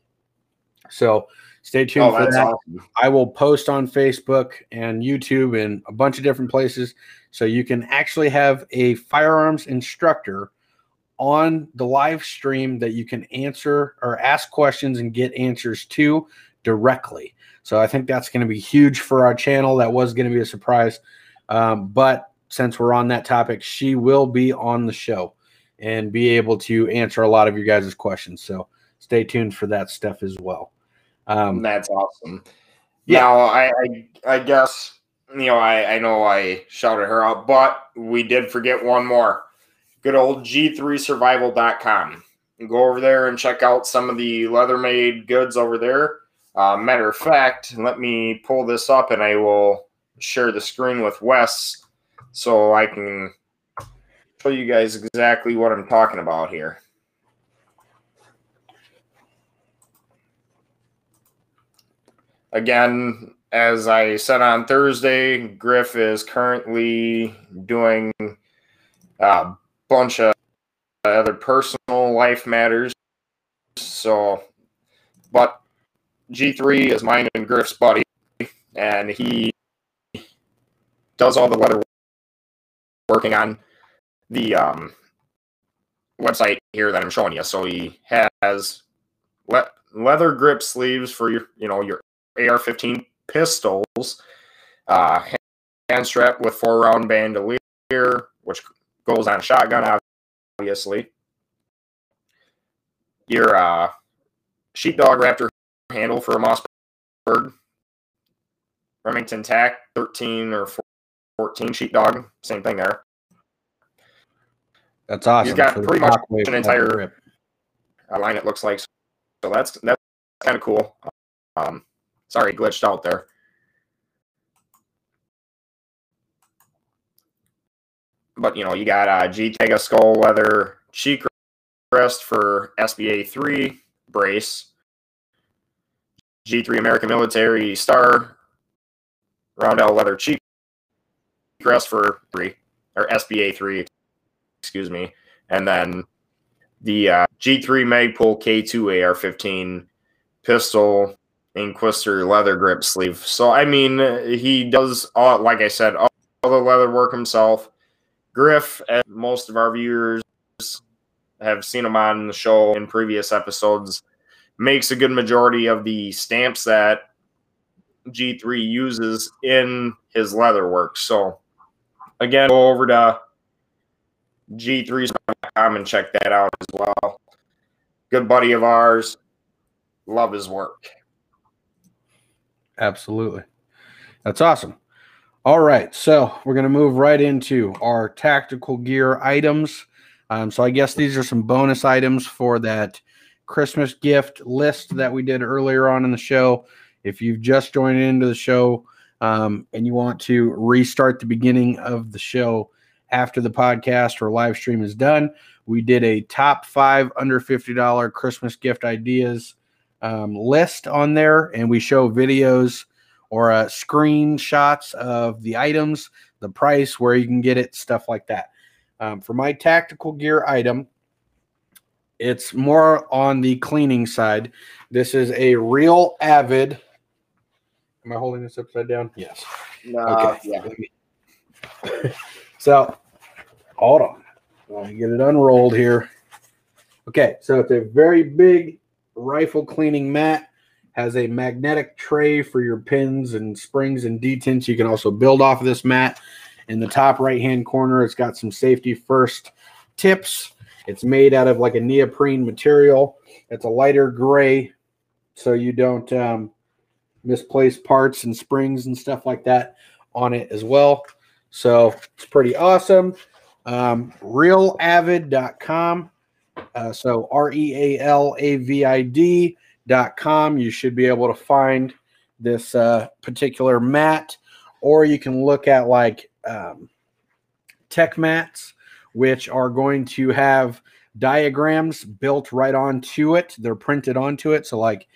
So stay tuned oh, for that. Awesome. I will post on Facebook and YouTube and a bunch of different places so you can actually have a firearms instructor on the live stream that you can answer or ask questions and get answers to directly. So I think that's going to be huge for our channel. That was going to be a surprise. Um, but since we're on that topic, she will be on the show. and be able to answer a lot of your guys' questions. So stay tuned for that stuff as well. Um,
That's awesome. Yeah, now, I, I I guess you know I I know I shouted her out, but we did forget one more. Good old G3Survival.com. Go over there and check out some of the leather made goods over there. Uh, matter of fact, let me pull this up and I will share the screen with Wes so I can show you guys exactly what I'm talking about here. Again, as I said on Thursday, Griff is currently doing a bunch of other personal life matters. So, but G3 is mine and Griff's buddy, and he does all the leather working on the um, website here that I'm showing you. So he has le- leather grip sleeves for your, you know, your AR-15 pistols, uh, hand strap with four round bandolier, which goes on a shotgun, obviously. Your uh, sheepdog raptor handle for a Mossberg. Remington TAC 13 or 14 sheepdog, same thing there.
That's awesome.
He's got pretty much an entire line. It looks like so. That's that's kind of cool. Um, sorry, glitched out there. But you know, you got uh, G Tega skull leather cheek rest for SBA three brace. G3 American Military Star Roundel leather cheek rest for three or SBA three excuse me, and then the uh, G3 Magpul K2 AR-15 pistol Inquisitor leather grip sleeve. So I mean, he does all like I said, all, the leather work himself. Griff, as most of our viewers have seen him on the show in previous episodes, makes a good majority of the stamps that G3 uses in his leather work. So again, go over to G3.com and check that out as well. Good buddy of ours. Love his work.
Absolutely. That's awesome. All right. So we're going to move right into our tactical gear items. Um, so I guess these are some bonus items for that Christmas gift list that we did earlier on in the show. If you've just joined into the show um, and you want to restart the beginning of the show, after the podcast or live stream is done. We did a top five under $50 Christmas gift ideas um, list on there, and we show videos or uh, screenshots of the items, the price, where you can get it, stuff like that. Um, for my tactical gear item, it's more on the cleaning side. This is a Real Avid. Am I holding this upside down? Yes.
No, okay.
Yeah. [laughs] so Hold on. Let me get it unrolled here. Okay, so it's a very big rifle cleaning mat. Has a magnetic tray for your pins and springs and detents. You can also build off of this mat. In the top right hand corner, it's got some safety first tips. It's made out of like a neoprene material. It's a lighter gray, so you don't um, misplace parts and springs and stuff like that on it as well. So it's pretty awesome um, realavid.com. Uh, so R E A L A V I D dot com. You should be able to find this uh, particular mat, or you can look at like um, TekMats, which are going to have diagrams built right onto it. They're printed onto it. So, like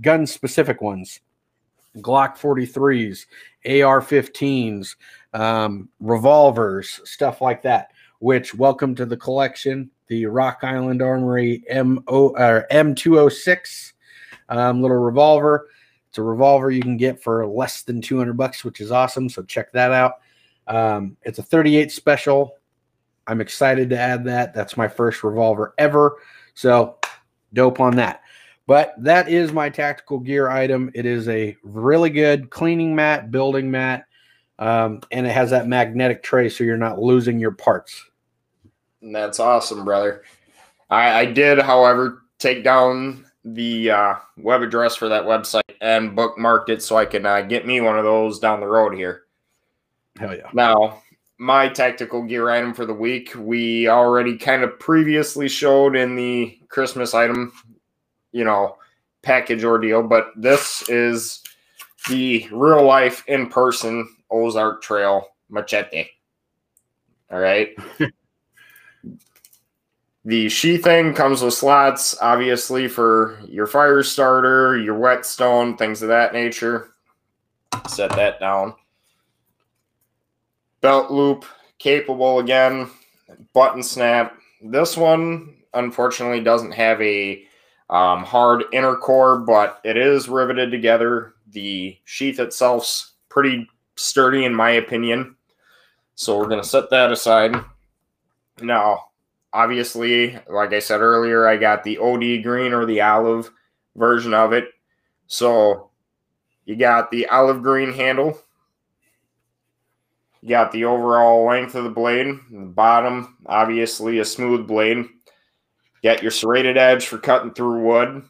gun specific ones, Glock 43s, AR 15s, um, revolvers, stuff like that which welcome to the collection, the Rock Island Armory M or M206 um, little revolver. It's a revolver you can get for less than 200 bucks, which is awesome. So check that out. Um, it's a 38 special. I'm excited to add that. That's my first revolver ever. So dope on that. But that is my tactical gear item. It is a really good cleaning mat, building mat, um, and it has that magnetic tray so you're not losing your parts.
That's awesome, brother. I, I did, however, take down the uh, web address for that website and bookmarked it so I can uh, get me one of those down the road here.
Hell yeah.
Now, my tactical gear item for the week, we already kind of previously showed in the Christmas item, you know, package ordeal, but this is the real life in person Ozark Trail machete. All right. [laughs] the she thing comes with slots, obviously, for your fire starter, your whetstone, things of that nature. Set that down. Belt loop, capable again, button snap. This one, unfortunately, doesn't have a um, hard inner core, but it is riveted together. The sheath itself's pretty sturdy, in my opinion. So we're going to set that aside. Now, obviously, like I said earlier, I got the OD green or the olive version of it. So you got the olive green handle. You got the overall length of the blade. The bottom, obviously, a smooth blade. Got your serrated edge for cutting through wood,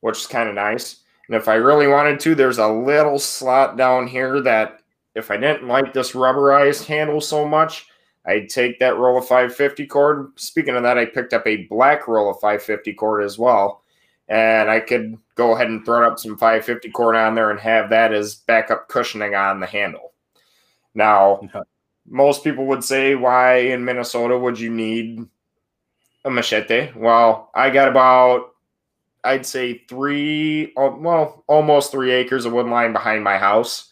which is kind of nice. And if I really wanted to, there's a little slot down here that if I didn't like this rubberized handle so much, I'd take that roll of 550 cord. Speaking of that, I picked up a black roll of 550 cord as well. And I could go ahead and throw up some 550 cord on there and have that as backup cushioning on the handle. Now, most people would say, why in Minnesota would you need a machete. Well, I got about, I'd say three, well, almost three acres of wood line behind my house.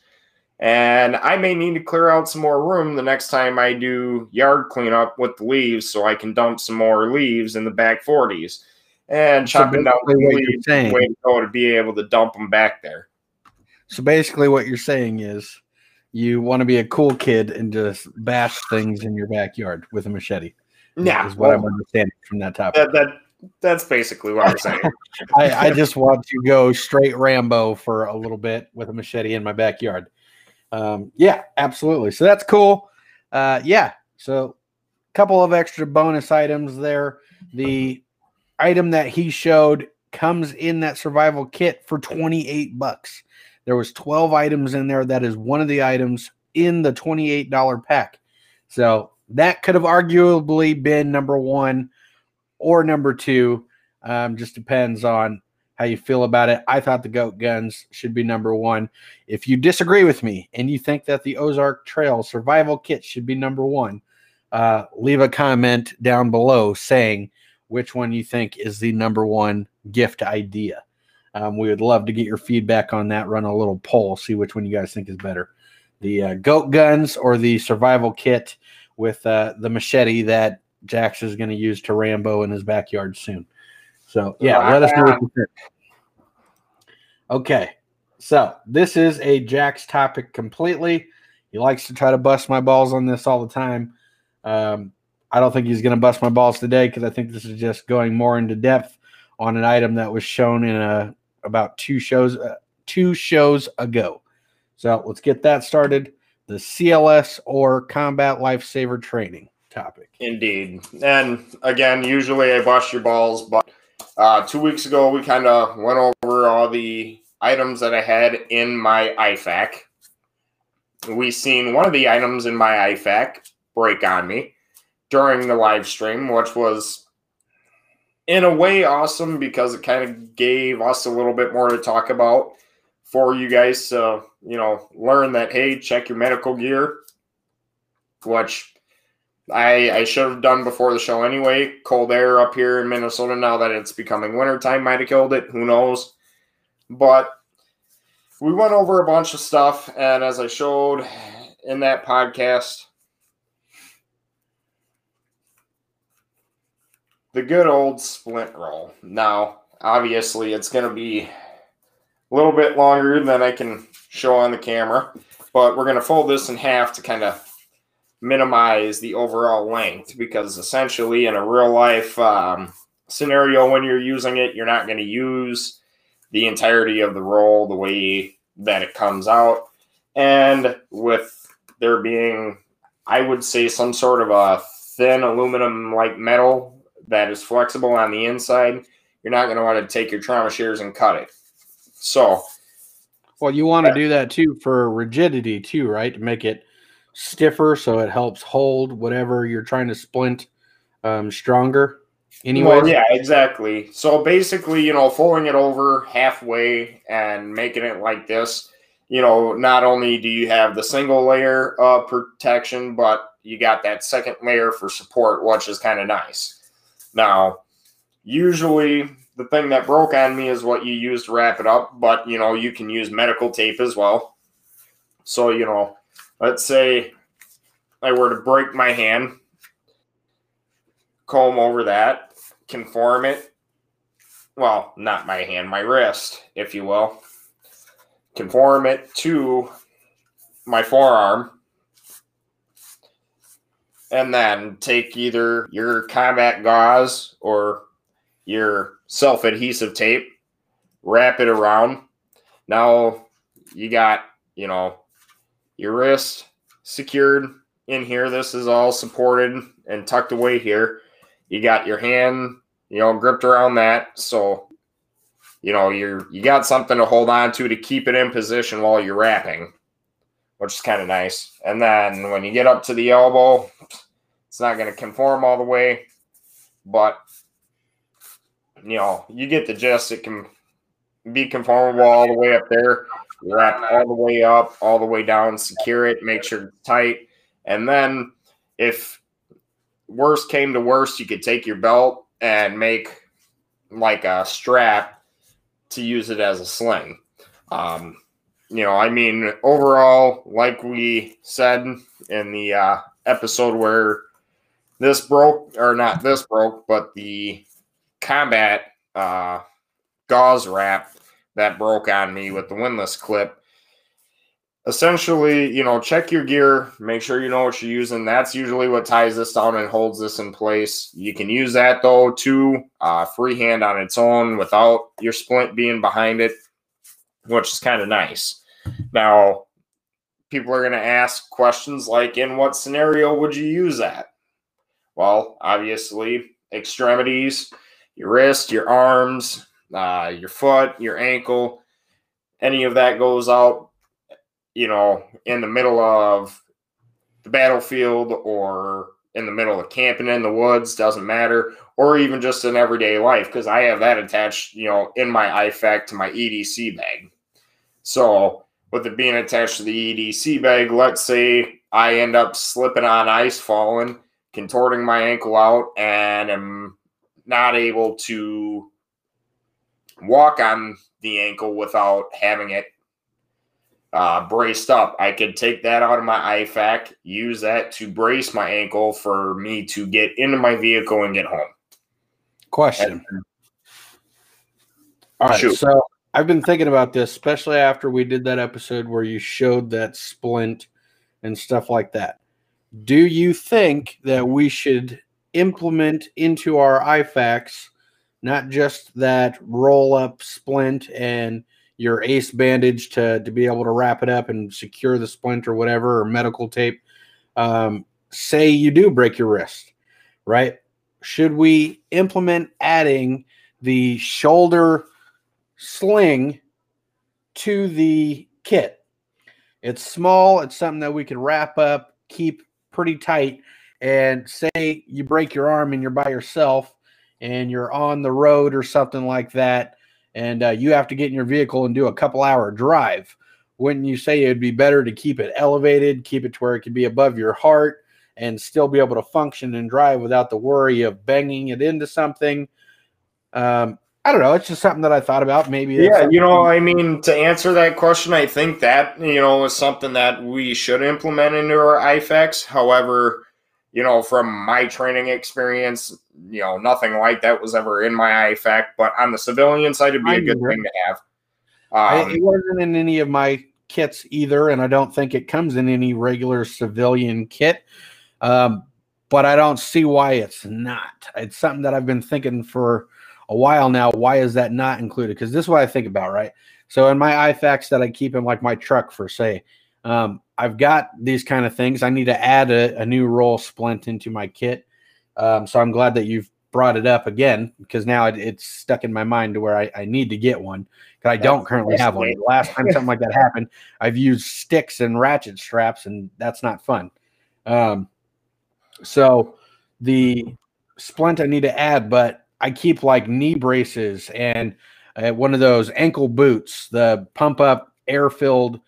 And I may need to clear out some more room the next time I do yard cleanup with the leaves so I can dump some more leaves in the back 40s. And
So
chopping down the
basically what you're
leaves is
saying-
the way to go to be able to dump them back there.
So basically, what you're saying is you want to be a cool kid and just bash things in your backyard with a machete.
Yeah,
is what I'm understanding from that topic.
that, that that's basically what I'm saying. [laughs]
I, I just want to go straight Rambo for a little bit with a machete in my backyard. Um, yeah, absolutely. So that's cool. Uh, yeah. So a couple of extra bonus items there. The item that he showed comes in that survival kit for 28 bucks. There was 12 items in there. That is one of the items in the $28 pack. So that could have arguably been number one or number two. Um, just depends on how you feel about it. I thought the goat guns should be number one. If you disagree with me and you think that the Ozark Trail survival kit should be number one, uh, leave a comment down below saying which one you think is the number one gift idea. Um, we would love to get your feedback on that. Run a little poll, see which one you guys think is better the uh, goat guns or the survival kit with uh, the machete that Jax is going to use to Rambo in his backyard soon. So, yeah, let us know what you think. Okay, so this is a Jack's topic completely. He likes to try to bust my balls on this all the time. Um, I don't think he's going to bust my balls today because I think this is just going more into depth on an item that was shown in a about two shows uh, two shows ago. So let's get that started. The CLS or combat lifesaver training topic.
Indeed. And again, usually I bust your balls, but uh, two weeks ago we kind of went over all the items that I had in my IFAK. We seen one of the items in my IFAK break on me during the live stream, which was in a way awesome because it kind of gave us a little bit more to talk about for you guys to, you know, learn that hey, check your medical gear, which I, I should have done before the show anyway. Cold air up here in Minnesota now that it's becoming wintertime might have killed it. Who knows? But we went over a bunch of stuff, and as I showed in that podcast, the good old splint roll. Now, obviously, it's going to be a little bit longer than I can show on the camera, but we're going to fold this in half to kind of minimize the overall length because essentially in a real life um, scenario when you're using it you're not going to use the entirety of the roll the way that it comes out and with there being i would say some sort of a thin aluminum like metal that is flexible on the inside, you're not going to want to take your trauma shears and cut it. So,
well, you want to do that too for rigidity too, right? To make it stiffer so it helps hold whatever you're trying to splint um, stronger. Anyway,
well, yeah, exactly. So basically, you know, folding it over halfway and making it like this, you know, not only do you have the single layer of protection, but you got that second layer for support, which is kind of nice. Now, usually the thing that broke on me is what you use to wrap it up, but you know, you can use medical tape as well. So, you know, let's say I were to break my hand, comb over that, conform it. Well, not my hand, my wrist, if you will. Conform it to my forearm. And then take either your combat gauze or your self adhesive tape, wrap it around. Now you got, you know, your wrist secured in here. This is all supported and tucked away here. You got your hand, you know, gripped around that. So, you know, you're you got something to hold on to to keep it in position while you're wrapping, which is kind of nice. And then when you get up to the elbow, it's not going to conform all the way, but you know, you get the gist. It can be conformable all the way up there, wrap all the way up, all the way down, secure it, make sure it's tight. And then if worst came to worst, you could take your belt and make like a strap to use it as a sling. Um, you know, I mean, overall, like we said in the uh, episode where this broke, or not this broke, but the combat uh, gauze wrap that broke on me with the windlass clip. Essentially, you know, check your gear, make sure you know what you're using. That's usually what ties this down and holds this in place. You can use that though to uh, freehand on its own without your splint being behind it, which is kind of nice. Now, people are going to ask questions like, in what scenario would you use that? Well, obviously, extremities, your wrist, your arms, uh, your foot, your ankle, any of that goes out, you know, in the middle of the battlefield or in the middle of camping in the woods, doesn't matter, or even just in everyday life, because I have that attached, you know, in my IFAK to my EDC bag. So, with it being attached to the EDC bag, let's say I end up slipping on ice, falling, contorting my ankle out, and am not able to walk on the ankle without having it uh, braced up. I could take that out of my IFAK, use that to brace my ankle for me to get into my vehicle and get home.
Question. And, All right. Shoot. So I've been thinking about this, especially after we did that episode where you showed that splint and stuff like that. Do you think that we should implement into our IFAKs not just that roll up splint and your ace bandage to, to be able to wrap it up and secure the splint or whatever, or medical tape. Um, say you do break your wrist, right? Should we implement adding the shoulder sling to the kit? It's small, it's something that we can wrap up, keep pretty tight. And say you break your arm and you're by yourself, and you're on the road or something like that, and uh, you have to get in your vehicle and do a couple hour drive, wouldn't you say it'd be better to keep it elevated, keep it to where it can be above your heart, and still be able to function and drive without the worry of banging it into something? Um, I don't know. It's just something that I thought about. Maybe.
Yeah, you know, I mean, to answer that question, I think that you know is something that we should implement into our IFAKs. However, you know, from my training experience, you know, nothing like that was ever in my IFAK. But on the civilian side, it'd be I a good thing to have.
Um, it wasn't in any of my kits either, and I don't think it comes in any regular civilian kit. Um, but I don't see why it's not. It's something that I've been thinking for a while now. Why is that not included? Because this is what I think about, right? So in my IFAKs that I keep in like my truck for say, um, I've got these kind of things. I need to add a, a new roll splint into my kit. Um, so I'm glad that you've brought it up again because now it, it's stuck in my mind to where I, I need to get one because I don't currently have one. Last time something like that happened, I've used sticks and ratchet straps, and that's not fun. Um, so the splint I need to add, but I keep like knee braces and uh, one of those ankle boots, the pump up air filled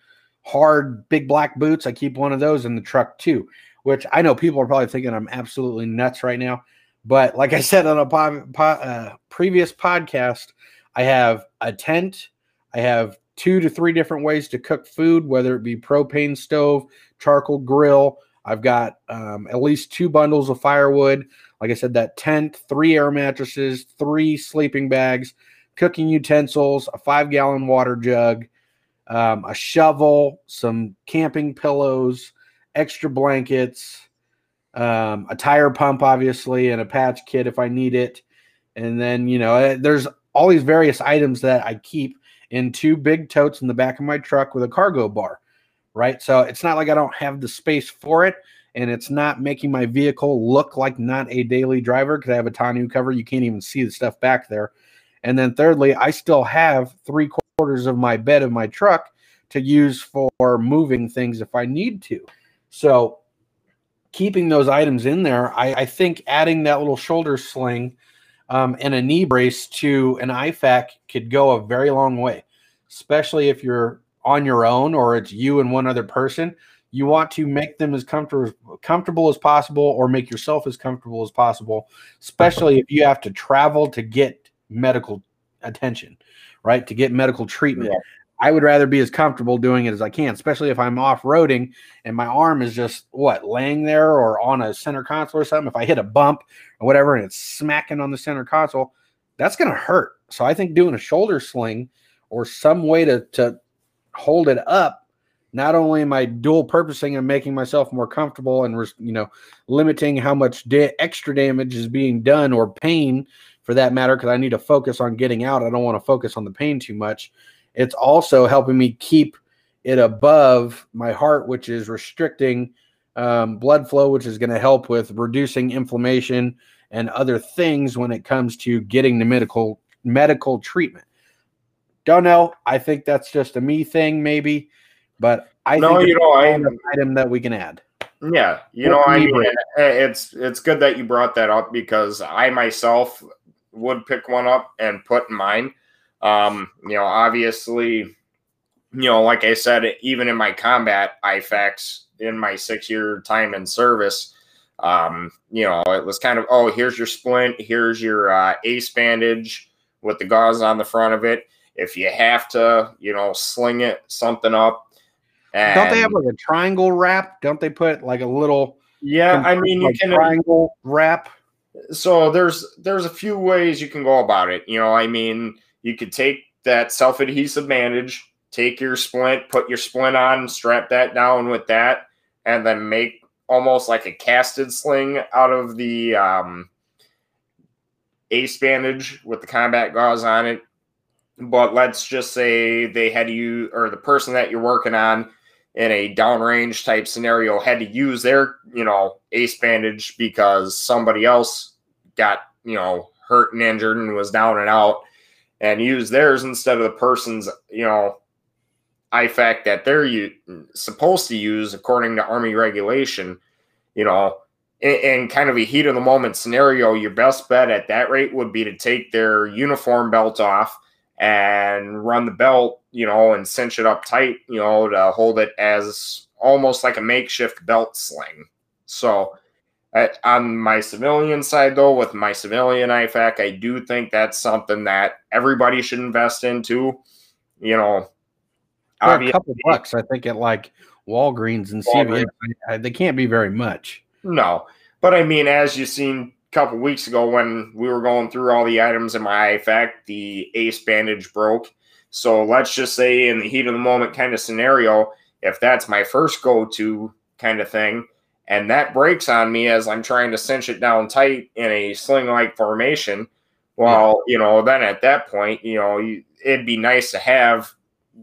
hard big black boots. I keep one of those in the truck too, which I know people are probably thinking I'm absolutely nuts right now. But like I said on a uh, previous podcast, I have a tent. I have two to three different ways to cook food, whether it be propane stove, charcoal grill. I've got um, at least two bundles of firewood. Like I said, that tent, three air mattresses, three sleeping bags, cooking utensils, a five gallon water jug, um, a shovel, some camping pillows, extra blankets, um, a tire pump, obviously, and a patch kit if I need it. And then, you know, eh, there's all these various items that I keep in two big totes in the back of my truck with a cargo bar, right? So it's not like I don't have the space for it. And it's not making my vehicle look like not a daily driver because I have a tonneau cover. You can't even see the stuff back there. And then, thirdly, I still have three quarters of my bed of my truck to use for moving things if I need to. So, keeping those items in there, I, I think adding that little shoulder sling um, and a knee brace to an IFAK could go a very long way, especially if you're on your own or it's you and one other person. You want to make them as comfortable comfortable as possible, or make yourself as comfortable as possible, especially if you have to travel to get medical attention, right? To get medical treatment. Yeah. I would rather be as comfortable doing it as I can, especially if I'm off roading and my arm is just what laying there or on a center console or something. If I hit a bump or whatever and it's smacking on the center console, that's going to hurt. So I think doing a shoulder sling or some way to, to hold it up, not only am I dual purposing and making myself more comfortable and, you know, limiting how much da- extra damage is being done or pain for that matter, because I need to focus on getting out. I don't want to focus on the pain too much it's also helping me keep it above my heart, which is restricting um, blood flow, which is going to help with reducing inflammation and other things when it comes to getting the medical medical treatment. Don't know. I think that's just a me thing, maybe, but I no, think you know, I an item that we can add.
Yeah, you know, I mean, it's it's good that you brought that up because I myself would pick one up and put in mine. Um, you know, obviously, you know, like I said, even in my combat IFAKs in my six year time in service, um, you know, it was kind of, oh, here's your splint, here's your uh, ace bandage with the gauze on the front of it. If you have to, you know, sling it something up.
And, Don't they have like a triangle wrap? Don't they put like a little?
Yeah, I mean, like you can
triangle wrap.
So there's there's a few ways you can go about it. You know, I mean, you could take that self adhesive bandage, take your splint, put your splint on, strap that down with that, and then make almost like a casted sling out of the um, ace bandage with the combat gauze on it. But let's just say they had you, or the person that you're working on in a downrange type scenario had to use their, you know, ace bandage because somebody else got, you know, hurt and injured and was down and out and use theirs instead of the person's, you know, IFAK that they're u- supposed to use according to Army regulation, you know, in, in, kind of a heat of the moment scenario, your best bet at that rate would be to take their uniform belt off and run the belt, you know, and cinch it up tight, you know, to hold it as almost like a makeshift belt sling. So, on my civilian side, though, with my civilian IFAK, I do think that's something that everybody should invest into. You know,
a couple bucks, I think, at like Walgreens and Walgreens. CVS, they can't be very much.
No, but I mean, as you've seen couple weeks ago when we were going through all the items in my IFAK, the ace bandage broke. So let's just say, in the heat of the moment kind of scenario, if that's my first go to kind of thing and that breaks on me as I'm trying to cinch it down tight in a sling like formation. Well, yeah. you know, then at that point, you know, you, it'd be nice to have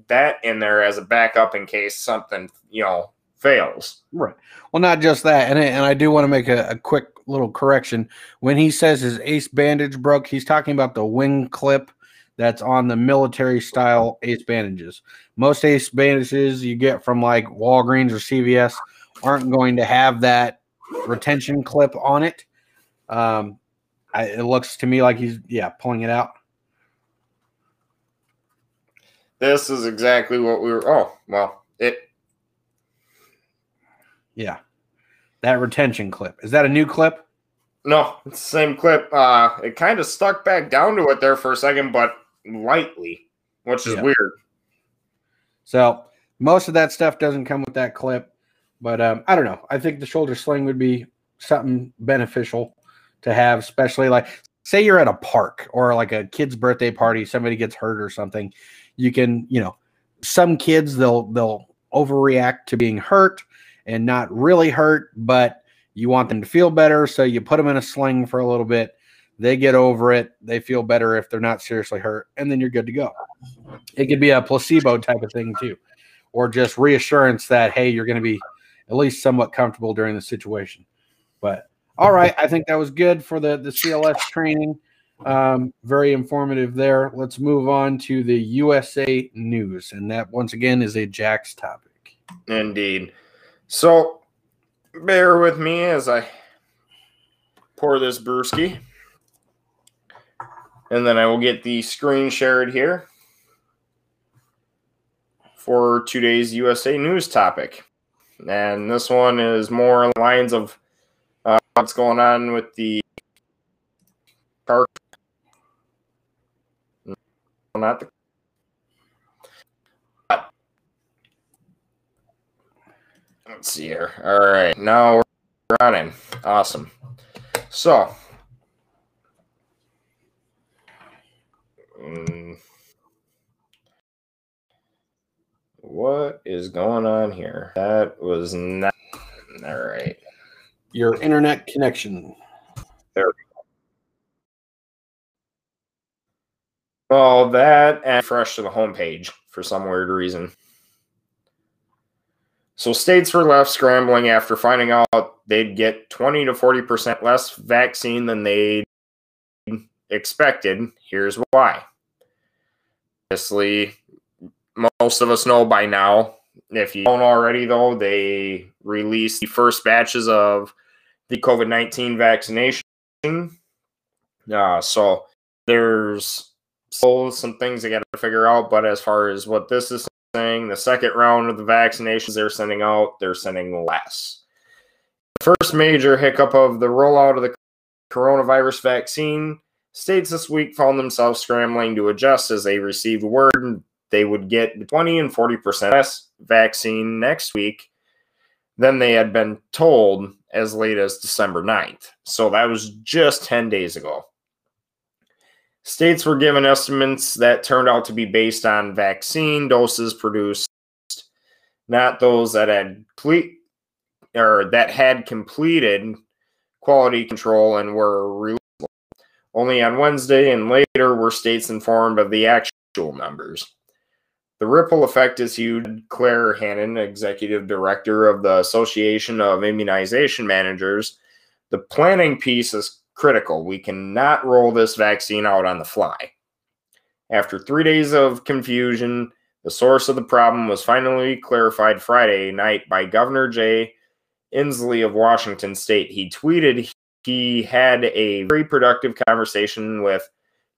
that in there as a backup in case something, you know, fails.
Right. Well, not just that, and and I do want to make a, a quick little correction. When he says his ace bandage broke, he's talking about the wing clip that's on the military style ace bandages. Most ace bandages you get from like Walgreens or CVS aren't going to have that retention clip on it. Um, I, it looks to me like he's yeah pulling it out.
This is exactly what we were. Oh well, it.
Yeah, that retention clip is that a new clip?
No, it's the same clip. Uh, it kind of stuck back down to it there for a second, but lightly, which is
Yeah.
weird.
So most of that stuff doesn't come with that clip, but um, I don't know. I think the shoulder sling would be something beneficial to have, especially like say you're at a park or like a kid's birthday party, somebody gets hurt or something. You can, you know, some kids they'll they'll overreact to being hurt and not really hurt, but you want them to feel better, so you put them in a sling for a little bit. They get over it. They feel better if they're not seriously hurt, and then you're good to go. It could be a placebo type of thing too, or just reassurance that hey, you're going to be at least somewhat comfortable during the situation. But all right, I think that was good for the the CLS training. Um, very informative there. Let's move on to the USA news, and that once again is a Jack's topic.
Indeed. So, bear with me as I pour this brewski. And then I will get the screen shared here for today's USA news topic. And this one is more lines of uh, what's going on with the car. Not the Let's see here. All right, now we're running. Awesome. So, mm, what is going on here? That was not all right.
Your internet connection.
There Well, that and fresh to the homepage for some weird reason. So states were left scrambling after finding out they'd get 20 to 40% less vaccine than they expected. Here's why. Obviously, most of us know by now. If you don't already, though, they released the first batches of the COVID 19 vaccination. Uh, so there's still some things they got to figure out. But as far as what this is saying, the second round of the vaccinations they're sending out, they're sending less. The first major hiccup of the rollout of the coronavirus vaccine, states this week found themselves scrambling to adjust as they received word they would get 20 and 40% less vaccine next week than they had been told as late as December 9th. So that was just 10 days ago. States were given estimates that turned out to be based on vaccine doses produced, not those that had complete or that had completed quality control and were released. Only on Wednesday and later were states informed of the actual numbers. The ripple effect is huge. Claire Hannan, executive director of the Association of Immunization Managers, the planning piece is critical. We cannot roll this vaccine out on the fly. After three days of confusion, the source of the problem was finally clarified Friday night by Governor Jay Inslee of Washington State. He tweeted he had a very productive conversation with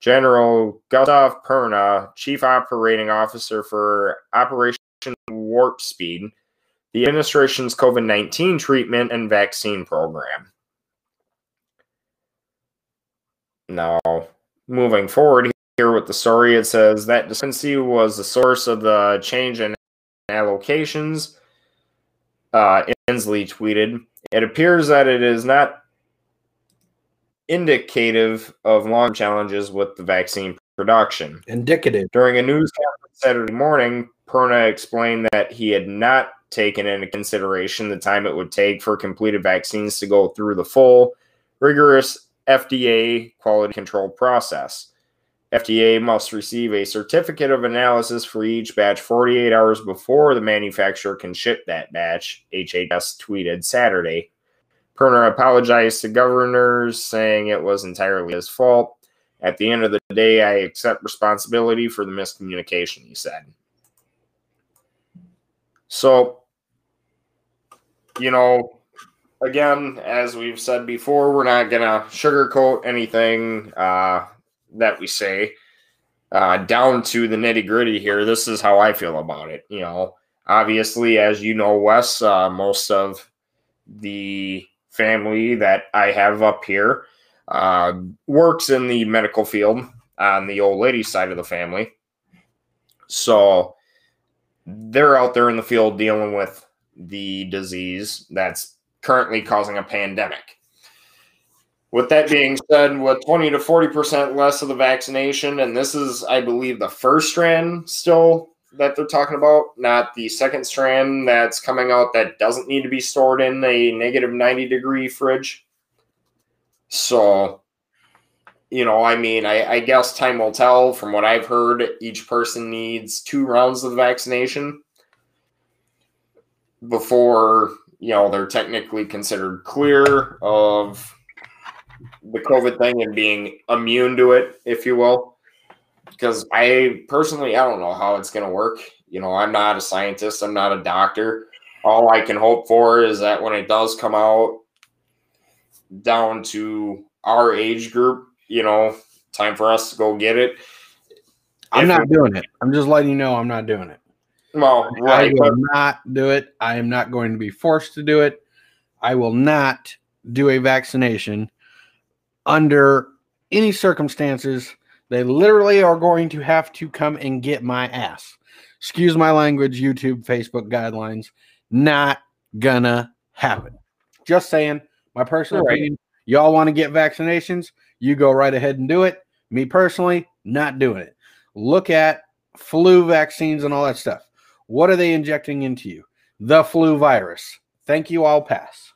General Gustav Perna, Chief Operating Officer for Operation Warp Speed, the administration's COVID 19 treatment and vaccine program. Now, moving forward here with the story, it says that discrepancy was the source of the change in allocations. Uh, Inslee tweeted, It appears that it is not indicative of long challenges with the vaccine production.
Indicative.
During a news conference Saturday morning, Perna explained that he had not taken into consideration the time it would take for completed vaccines to go through the full, rigorous FDA quality control process. FDA must receive a certificate of analysis for each batch 48 hours before the manufacturer can ship that batch, HHS tweeted Saturday. Perna apologized to governors, saying it was entirely his fault. At the end of the day, I accept responsibility for the miscommunication, he said. So, you know, again, as we've said before, we're not going to sugarcoat anything uh, that we say. Uh, down to the nitty gritty here, this is how I feel about it. You know, obviously, as you know, Wes, uh, most of the family that I have up here uh, works in the medical field on the old lady side of the family. So they're out there in the field dealing with the disease that's currently causing a pandemic. With that being said, with 20 to 40% less of the vaccination, and this is, I believe, the first strand still that they're talking about, not the second strand that's coming out that doesn't need to be stored in a negative 90 degree fridge. So, you know, I mean, I, I guess time will tell. From what I've heard, each person needs two rounds of the vaccination before, you know, they're technically considered clear of the COVID thing and being immune to it, if you will. Because I personally, I don't know how it's going to work. You know, I'm not a scientist, I'm not a doctor. All I can hope for is that when it does come out down to our age group, you know, time for us to go get it.
I'm not doing it. I'm just letting you know I'm not doing it.
Well,
right, I will not do it. I am not going to be forced to do it. I will not do a vaccination under any circumstances. They literally are going to have to come and get my ass. Excuse my language, YouTube, Facebook guidelines. Not gonna happen. Just saying, my personal right. opinion. Y'all want to get vaccinations? You go right ahead and do it. Me personally, not doing it. Look at flu vaccines and all that stuff. What are they injecting into you? The flu virus. Thank you. I'll pass.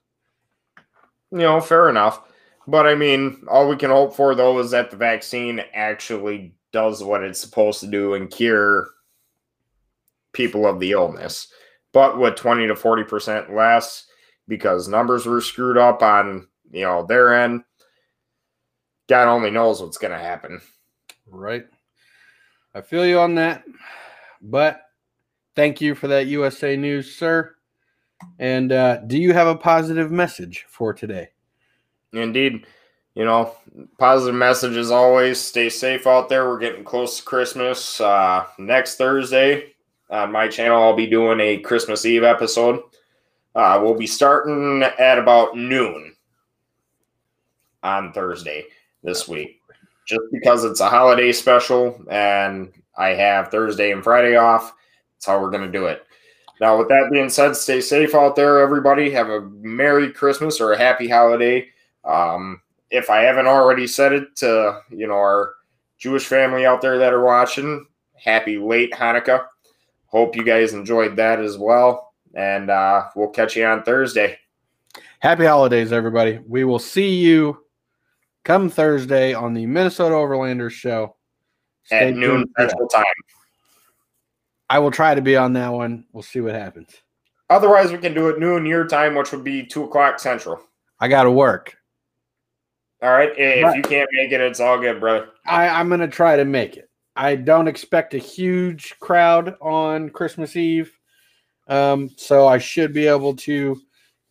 You know, fair enough. But I mean, all we can hope for though is that the vaccine actually does what it's supposed to do and cure people of the illness. But with 20 to 40% less, because numbers were screwed up on, you know, their end, God only knows what's going to happen.
Right. I feel you on that. But thank you for that USA News, sir. And uh, do you have a positive message for today?
Indeed. You know, positive message as always. Stay safe out there. We're getting close to Christmas. Uh, next Thursday on my channel, I'll be doing a Christmas Eve episode. Uh, we'll be starting at about noon on Thursday this week, just because it's a holiday special and I have Thursday and Friday off. That's how we're going to do it. Now, with that being said, stay safe out there, everybody. Have a Merry Christmas or a Happy Holiday. Um, if I haven't already said it to you know our Jewish family out there that are watching, Happy late Hanukkah. Hope you guys enjoyed that as well, and uh, we'll catch you on Thursday.
Happy holidays, everybody. We will see you come Thursday on the Minnesota Overlanders show
Stay at noon Central Time.
I will try to be on that one. We'll see what happens.
Otherwise, we can do it noon your time, which would be two o'clock Central.
I got to work.
All right. If but you can't make it, it's all good, brother.
I, I'm going to try to make it. I don't expect a huge crowd on Christmas Eve. Um, so I should be able to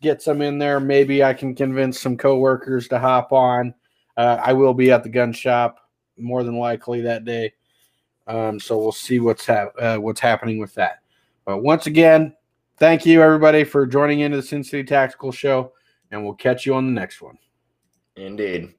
get some in there. Maybe I can convince some coworkers to hop on. Uh, I will be at the gun shop more than likely that day. Um, so we'll see what's uh, what's happening with that. But once again, thank you everybody for joining into the Sin City Tactical Show, and we'll catch you on the next one.
Indeed.